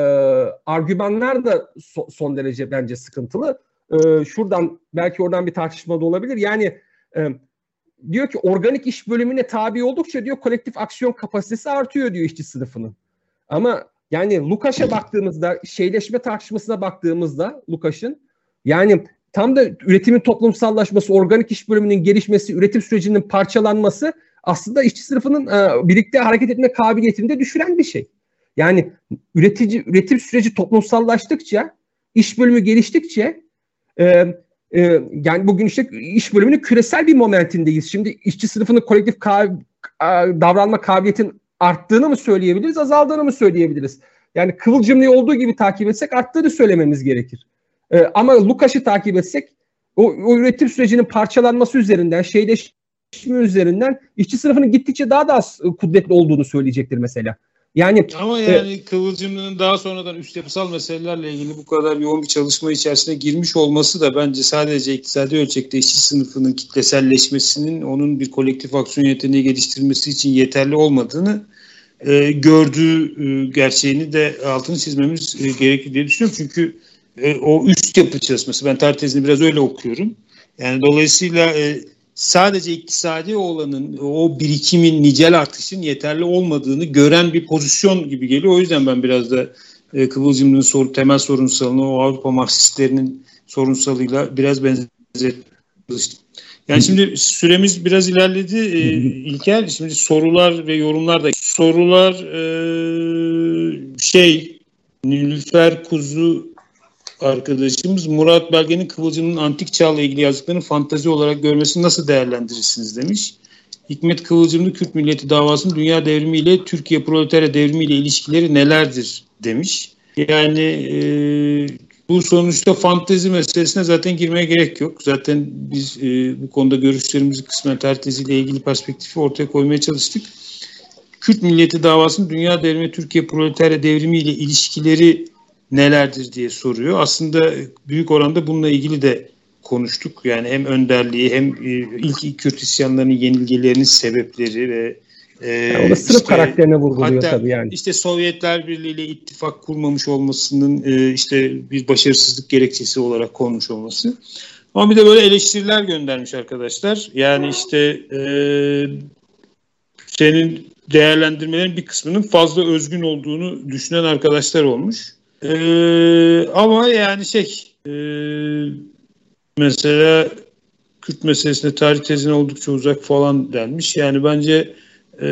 argümanlar da so, son derece bence sıkıntılı. E, şuradan belki oradan bir tartışma da olabilir. Yani e, diyor ki organik iş bölümüne tabi oldukça diyor kolektif aksiyon kapasitesi artıyor diyor işçi sınıfının. Ama yani Lukaş'a baktığımızda şeyleşme tartışmasına baktığımızda Lukaş'ın yani tam da üretimin toplumsallaşması, organik iş bölümünün gelişmesi, üretim sürecinin parçalanması aslında işçi sınıfının e, birlikte hareket etme kabiliyetini de düşüren bir şey. Yani üretici üretim süreci toplumsallaştıkça, iş bölümü geliştikçe e, e, yani bugün işte iş bölümünün küresel bir momentindeyiz. Şimdi işçi sınıfının kolektif ka- davranma kabiliyetin arttığını mı söyleyebiliriz, azaldığını mı söyleyebiliriz? Yani kıvılcımlı olduğu gibi takip etsek arttığını söylememiz gerekir. E, ama Lukaş'ı takip etsek o, o üretim sürecinin parçalanması üzerinden, şeyleşme üzerinden işçi sınıfının gittikçe daha da az kudretli olduğunu söyleyecektir mesela. Yani ama e, yani e, Kıvılcım'ın daha sonradan üst yapısal meselelerle ilgili bu kadar yoğun bir çalışma içerisine girmiş olması da bence sadece iktisadi ölçekte işçi sınıfının kitleselleşmesinin onun bir kolektif aksiyon yeteneği geliştirmesi için yeterli olmadığını e, gördüğü e, gerçeğini de altını çizmemiz e, gerekli diye düşünüyorum. Çünkü e, o üst yapı çalışması ben tezini biraz öyle okuyorum. Yani dolayısıyla e, sadece iktisadi olanın o birikimin nicel artışın yeterli olmadığını gören bir pozisyon gibi geliyor. O yüzden ben biraz da e, Kıvılcım'ın soru, temel sorunsalını o Avrupa Marksistlerinin sorunsalıyla biraz benzetmiştim. Yani şimdi süremiz biraz ilerledi. Ee, İlker şimdi sorular ve yorumlar da sorular e, şey Nilüfer Kuzu arkadaşımız Murat Belge'nin Kıvılcım'ın antik çağla ilgili yazdıklarını fantazi olarak görmesini nasıl değerlendirirsiniz demiş. Hikmet Kıvılcımlı Kürt milleti davasının dünya devrimi ile Türkiye proletarya devrimi ile ilişkileri nelerdir demiş. Yani e, bu sonuçta fantezi meselesine zaten girmeye gerek yok. Zaten biz e, bu konuda görüşlerimizi kısmen ile ilgili perspektifi ortaya koymaya çalıştık. Kürt milleti davasının dünya devrimi Türkiye proletarya devrimi ile ilişkileri nelerdir diye soruyor. Aslında büyük oranda bununla ilgili de konuştuk. Yani hem önderliği hem e, ilk Kürt isyanlarının yenilgelerinin sebepleri ve e, yani sınıf işte, karakterine vurguluyor hatta tabii yani. İşte Sovyetler Birliği ile ittifak kurmamış olmasının e, işte bir başarısızlık gerekçesi olarak konmuş olması. Ama bir de böyle eleştiriler göndermiş arkadaşlar. Yani işte e, senin değerlendirmelerin bir kısmının fazla özgün olduğunu düşünen arkadaşlar olmuş. Ee, ama yani şey e, mesela Kürt meselesinde tarih tezine oldukça uzak falan denmiş. Yani bence e,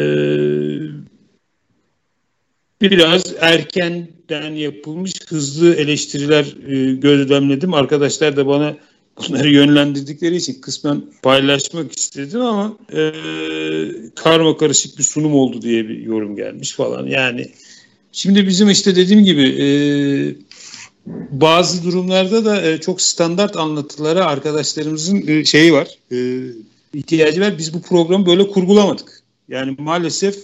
biraz erkenden yapılmış hızlı eleştiriler e, gözlemledim. Arkadaşlar da bana bunları yönlendirdikleri için kısmen paylaşmak istedim ama e, karma karışık bir sunum oldu diye bir yorum gelmiş falan. Yani şimdi bizim işte dediğim gibi e, bazı durumlarda da e, çok standart anlatılara arkadaşlarımızın e, şeyi var, e, ihtiyacı var. Biz bu programı böyle kurgulamadık. Yani maalesef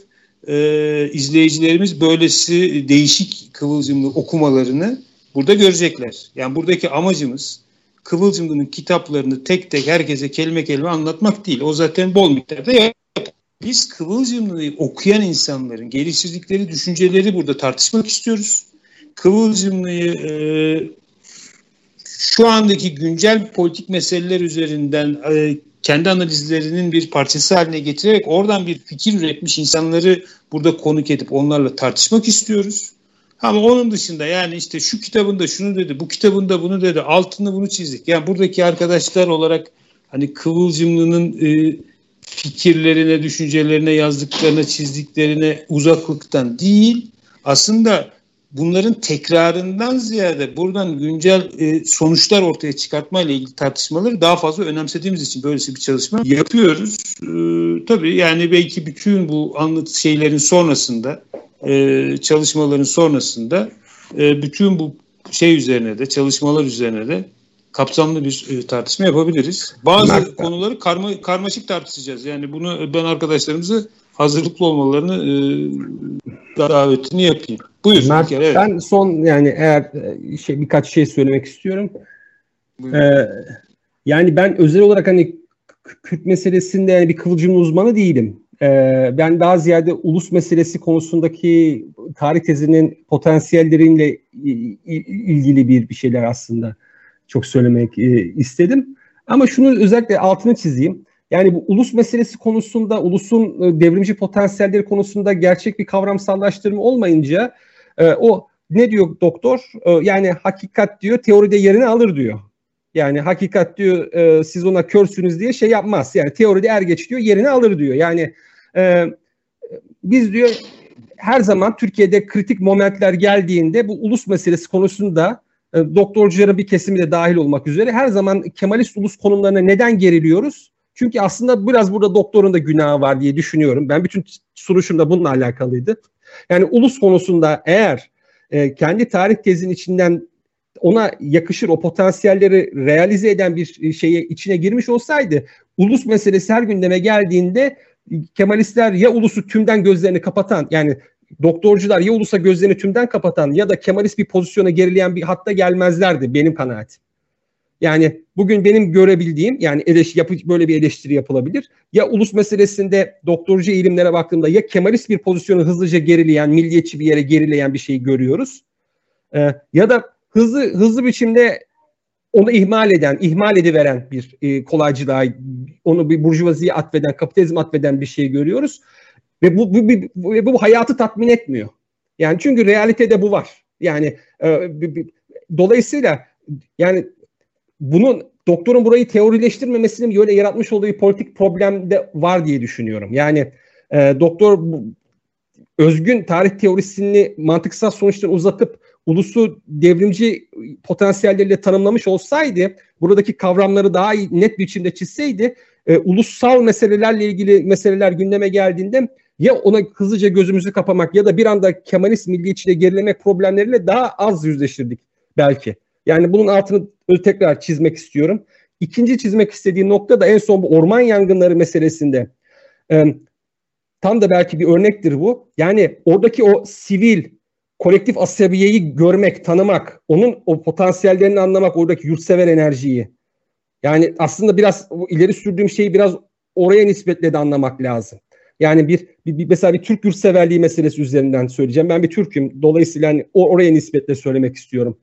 e, izleyicilerimiz böylesi değişik kıvılcımlı okumalarını burada görecekler. Yani buradaki amacımız Kıvılcımlı'nın kitaplarını tek tek herkese kelime kelime anlatmak değil. O zaten bol miktarda. Biz Kıvılcımlı'yı okuyan insanların geliştirdikleri düşünceleri burada tartışmak istiyoruz. Kıvılcımlı'yı e, şu andaki güncel politik meseleler üzerinden e, kendi analizlerinin bir parçası haline getirerek oradan bir fikir üretmiş insanları burada konuk edip onlarla tartışmak istiyoruz. Ama onun dışında yani işte şu kitabında şunu dedi, bu kitabında bunu dedi, altını bunu çizdik. Yani buradaki arkadaşlar olarak hani Kıvılcımlı'nın e, fikirlerine, düşüncelerine, yazdıklarına, çizdiklerine uzaklıktan değil, aslında bunların tekrarından ziyade buradan güncel e, sonuçlar ortaya çıkartma ile ilgili tartışmaları daha fazla önemsediğimiz için böylesi bir çalışma yapıyoruz. E, tabii yani belki bütün bu anlat şeylerin sonrasında e, çalışmaların sonrasında e, bütün bu şey üzerine de çalışmalar üzerine de kapsamlı bir e, tartışma yapabiliriz. Bazı Mert, konuları karma, karmaşık tartışacağız. Yani bunu ben arkadaşlarımızı hazırlıklı olmalarını e, davetini yapayım. Buyur. Mert, kere, evet. Ben son yani eğer e, şey birkaç şey söylemek istiyorum. Ee, yani ben özel olarak hani Kürt meselesinde yani bir kıvılcım uzmanı değilim. Ee, ben daha ziyade ulus meselesi konusundaki tarih tezinin potansiyelleriyle ilgili bir bir şeyler aslında çok söylemek e, istedim. Ama şunu özellikle altını çizeyim. Yani bu ulus meselesi konusunda, ulusun e, devrimci potansiyelleri konusunda gerçek bir kavramsallaştırma olmayınca e, o ne diyor doktor? yani hakikat diyor teoride yerini alır diyor. Yani hakikat diyor e, siz ona körsünüz diye şey yapmaz. Yani teoride er geç diyor yerini alır diyor. Yani e, biz diyor her zaman Türkiye'de kritik momentler geldiğinde bu ulus meselesi konusunda e, doktorcuların bir kesimi de dahil olmak üzere her zaman Kemalist ulus konumlarına neden geriliyoruz? Çünkü aslında biraz burada doktorun da günahı var diye düşünüyorum. Ben bütün soruşum da bununla alakalıydı. Yani ulus konusunda eğer e, kendi tarih tezinin içinden ona yakışır o potansiyelleri realize eden bir şeye içine girmiş olsaydı ulus meselesi her gündeme geldiğinde Kemalistler ya ulusu tümden gözlerini kapatan yani doktorcular ya ulusa gözlerini tümden kapatan ya da Kemalist bir pozisyona gerileyen bir hatta gelmezlerdi benim kanaatim. Yani bugün benim görebildiğim yani eleş, yapı, böyle bir eleştiri yapılabilir. Ya ulus meselesinde doktorcu eğilimlere baktığımda ya Kemalist bir pozisyonu hızlıca gerileyen, milliyetçi bir yere gerileyen bir şeyi görüyoruz. Ee, ya da hızlı hızlı biçimde onu ihmal eden, ihmal ediveren bir e, kolaycılığa, onu bir burjuvaziye atfeden, kapitalizm atfeden bir şey görüyoruz. Ve bu, bu, bu, bu, bu hayatı tatmin etmiyor. Yani çünkü realitede bu var. Yani e, bir, bir, dolayısıyla yani bunun doktorun burayı teorileştirmemesinin böyle yaratmış olduğu politik problem de var diye düşünüyorum. Yani e, doktor özgün tarih teorisini mantıksal sonuçtan uzatıp ulusu devrimci potansiyelleriyle tanımlamış olsaydı, buradaki kavramları daha net biçimde çizseydi, e, ulusal meselelerle ilgili meseleler gündeme geldiğinde ya ona hızlıca gözümüzü kapamak ya da bir anda Kemalist milliyetçiliğe gerilemek problemleriyle daha az yüzleştirdik belki. Yani bunun altını tekrar çizmek istiyorum. İkinci çizmek istediğim nokta da en son bu orman yangınları meselesinde. E, tam da belki bir örnektir bu. Yani oradaki o sivil kolektif asabiyeyi görmek, tanımak, onun o potansiyellerini anlamak, oradaki yurtsever enerjiyi. Yani aslında biraz ileri sürdüğüm şeyi biraz oraya nispetle de anlamak lazım. Yani bir, bir, bir mesela bir Türk yurtseverliği meselesi üzerinden söyleyeceğim. Ben bir Türk'üm. Dolayısıyla hani oraya nispetle söylemek istiyorum.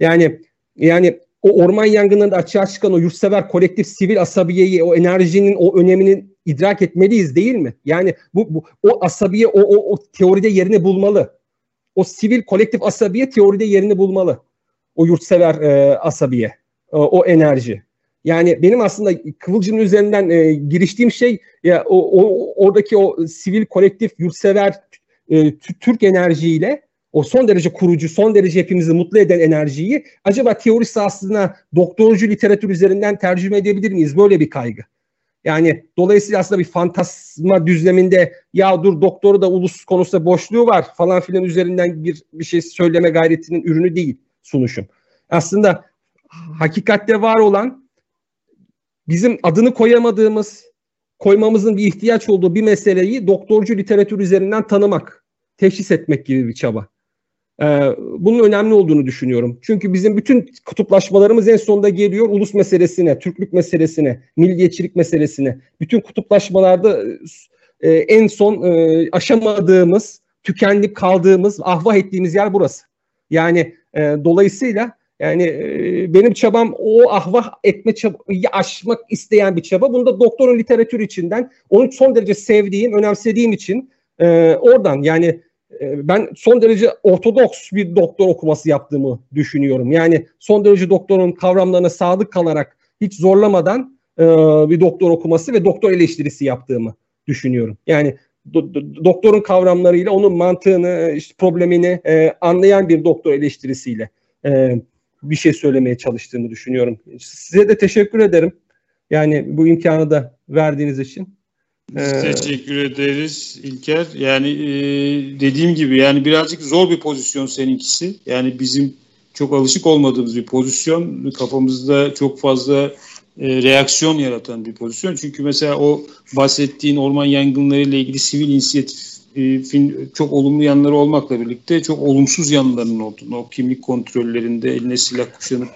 Yani yani o orman yangınlarında açığa çıkan o yurtsever kolektif sivil asabiyeyi, o enerjinin, o öneminin idrak etmeliyiz değil mi? Yani bu, bu o asabiye o, o, o teoride yerini bulmalı o sivil kolektif asabiye teoride yerini bulmalı. O yurtsever e, asabiye, o, o enerji. Yani benim aslında Kıvılcım'ın üzerinden e, giriştiğim şey ya o, o oradaki o sivil kolektif yurtsever e, Türk enerjiyle o son derece kurucu, son derece hepimizi mutlu eden enerjiyi acaba teori sahasına doktorcu literatür üzerinden tercüme edebilir miyiz? Böyle bir kaygı. Yani dolayısıyla aslında bir fantasma düzleminde ya dur doktoru da ulus konusunda boşluğu var falan filan üzerinden bir bir şey söyleme gayretinin ürünü değil sunuşum. Aslında hakikatte var olan bizim adını koyamadığımız, koymamızın bir ihtiyaç olduğu bir meseleyi doktorcu literatür üzerinden tanımak, teşhis etmek gibi bir çaba. Ee, bunun önemli olduğunu düşünüyorum. Çünkü bizim bütün kutuplaşmalarımız en sonunda geliyor ulus meselesine, Türklük meselesine, milliyetçilik meselesine. Bütün kutuplaşmalarda e, en son e, aşamadığımız, tükendik kaldığımız, ahvah ettiğimiz yer burası. Yani e, dolayısıyla yani e, benim çabam o ahvah etme çabayı aşmak isteyen bir çaba. Bunu da doktorun literatür içinden, onu son derece sevdiğim, önemsediğim için e, oradan yani ee, ben son derece ortodoks bir doktor okuması yaptığımı düşünüyorum. Yani son derece doktorun kavramlarına sadık kalarak hiç zorlamadan e, bir doktor okuması ve doktor eleştirisi yaptığımı düşünüyorum. Yani do, do, doktorun kavramlarıyla onun mantığını, işte problemini e, anlayan bir doktor eleştirisiyle e, bir şey söylemeye çalıştığımı düşünüyorum. Size de teşekkür ederim. Yani bu imkanı da verdiğiniz için. Biz ee, teşekkür ederiz İlker. Yani e, dediğim gibi yani birazcık zor bir pozisyon seninkisi. Yani bizim çok alışık olmadığımız bir pozisyon. Kafamızda çok fazla e, reaksiyon yaratan bir pozisyon. Çünkü mesela o bahsettiğin orman yangınları ile ilgili sivil inisiyatifin çok olumlu yanları olmakla birlikte çok olumsuz yanlarının olduğunu, o kimlik kontrollerinde eline silah kuşanıp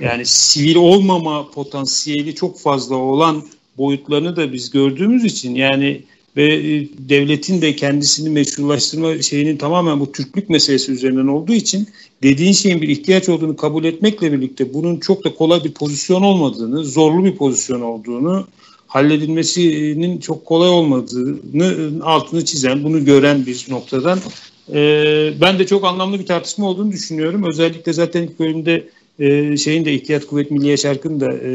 yani sivil olmama potansiyeli çok fazla olan boyutlarını da biz gördüğümüz için yani ve e, devletin de kendisini meşrulaştırma şeyinin tamamen bu Türklük meselesi üzerinden olduğu için dediğin şeyin bir ihtiyaç olduğunu kabul etmekle birlikte bunun çok da kolay bir pozisyon olmadığını, zorlu bir pozisyon olduğunu, halledilmesinin çok kolay olmadığını altını çizen, bunu gören bir noktadan e, ben de çok anlamlı bir tartışma olduğunu düşünüyorum. Özellikle zaten ilk bölümde e, şeyin de İhtiyat Kuvvet Milliye Şarkı'nın da e,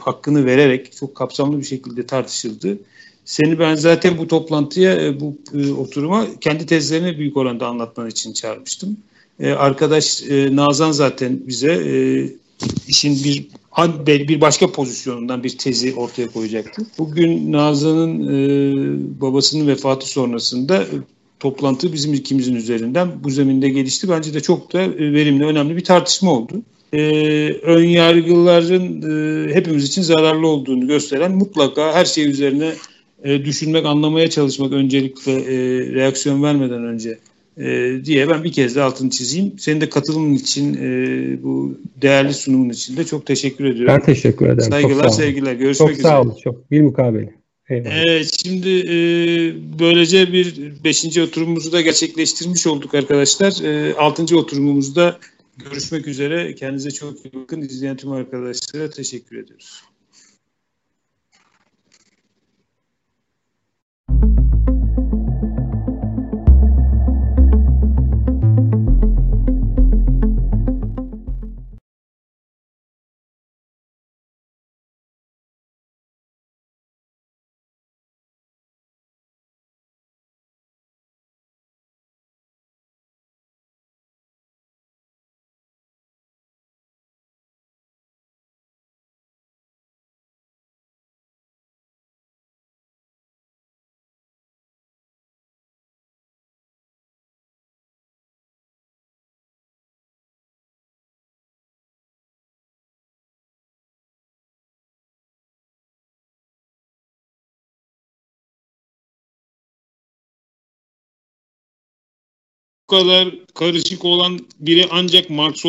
hakkını vererek çok kapsamlı bir şekilde tartışıldı. Seni ben zaten bu toplantıya, bu e, oturuma kendi tezlerini büyük oranda anlatman için çağırmıştım. E, arkadaş e, Nazan zaten bize e, işin bir bir başka pozisyonundan bir tezi ortaya koyacaktı. Bugün Nazan'ın e, babasının vefatı sonrasında toplantı bizim ikimizin üzerinden bu zeminde gelişti. Bence de çok da verimli, önemli bir tartışma oldu e, ön yargıların e, hepimiz için zararlı olduğunu gösteren mutlaka her şey üzerine e, düşünmek, anlamaya çalışmak öncelikle e, reaksiyon vermeden önce e, diye ben bir kez de altını çizeyim. Senin de katılımın için e, bu değerli sunumun için de çok teşekkür ediyorum. Ben teşekkür ederim. Saygılar, sevgiler. Görüşmek çok üzere. Çok sağ olun. Çok bir mukabele. Evet, şimdi e, böylece bir beşinci oturumumuzu da gerçekleştirmiş olduk arkadaşlar. E, altıncı oturumumuzda Görüşmek üzere. Kendinize çok iyi bakın. İzleyen tüm arkadaşlara teşekkür ediyoruz. Kadar karışık olan biri ancak Marx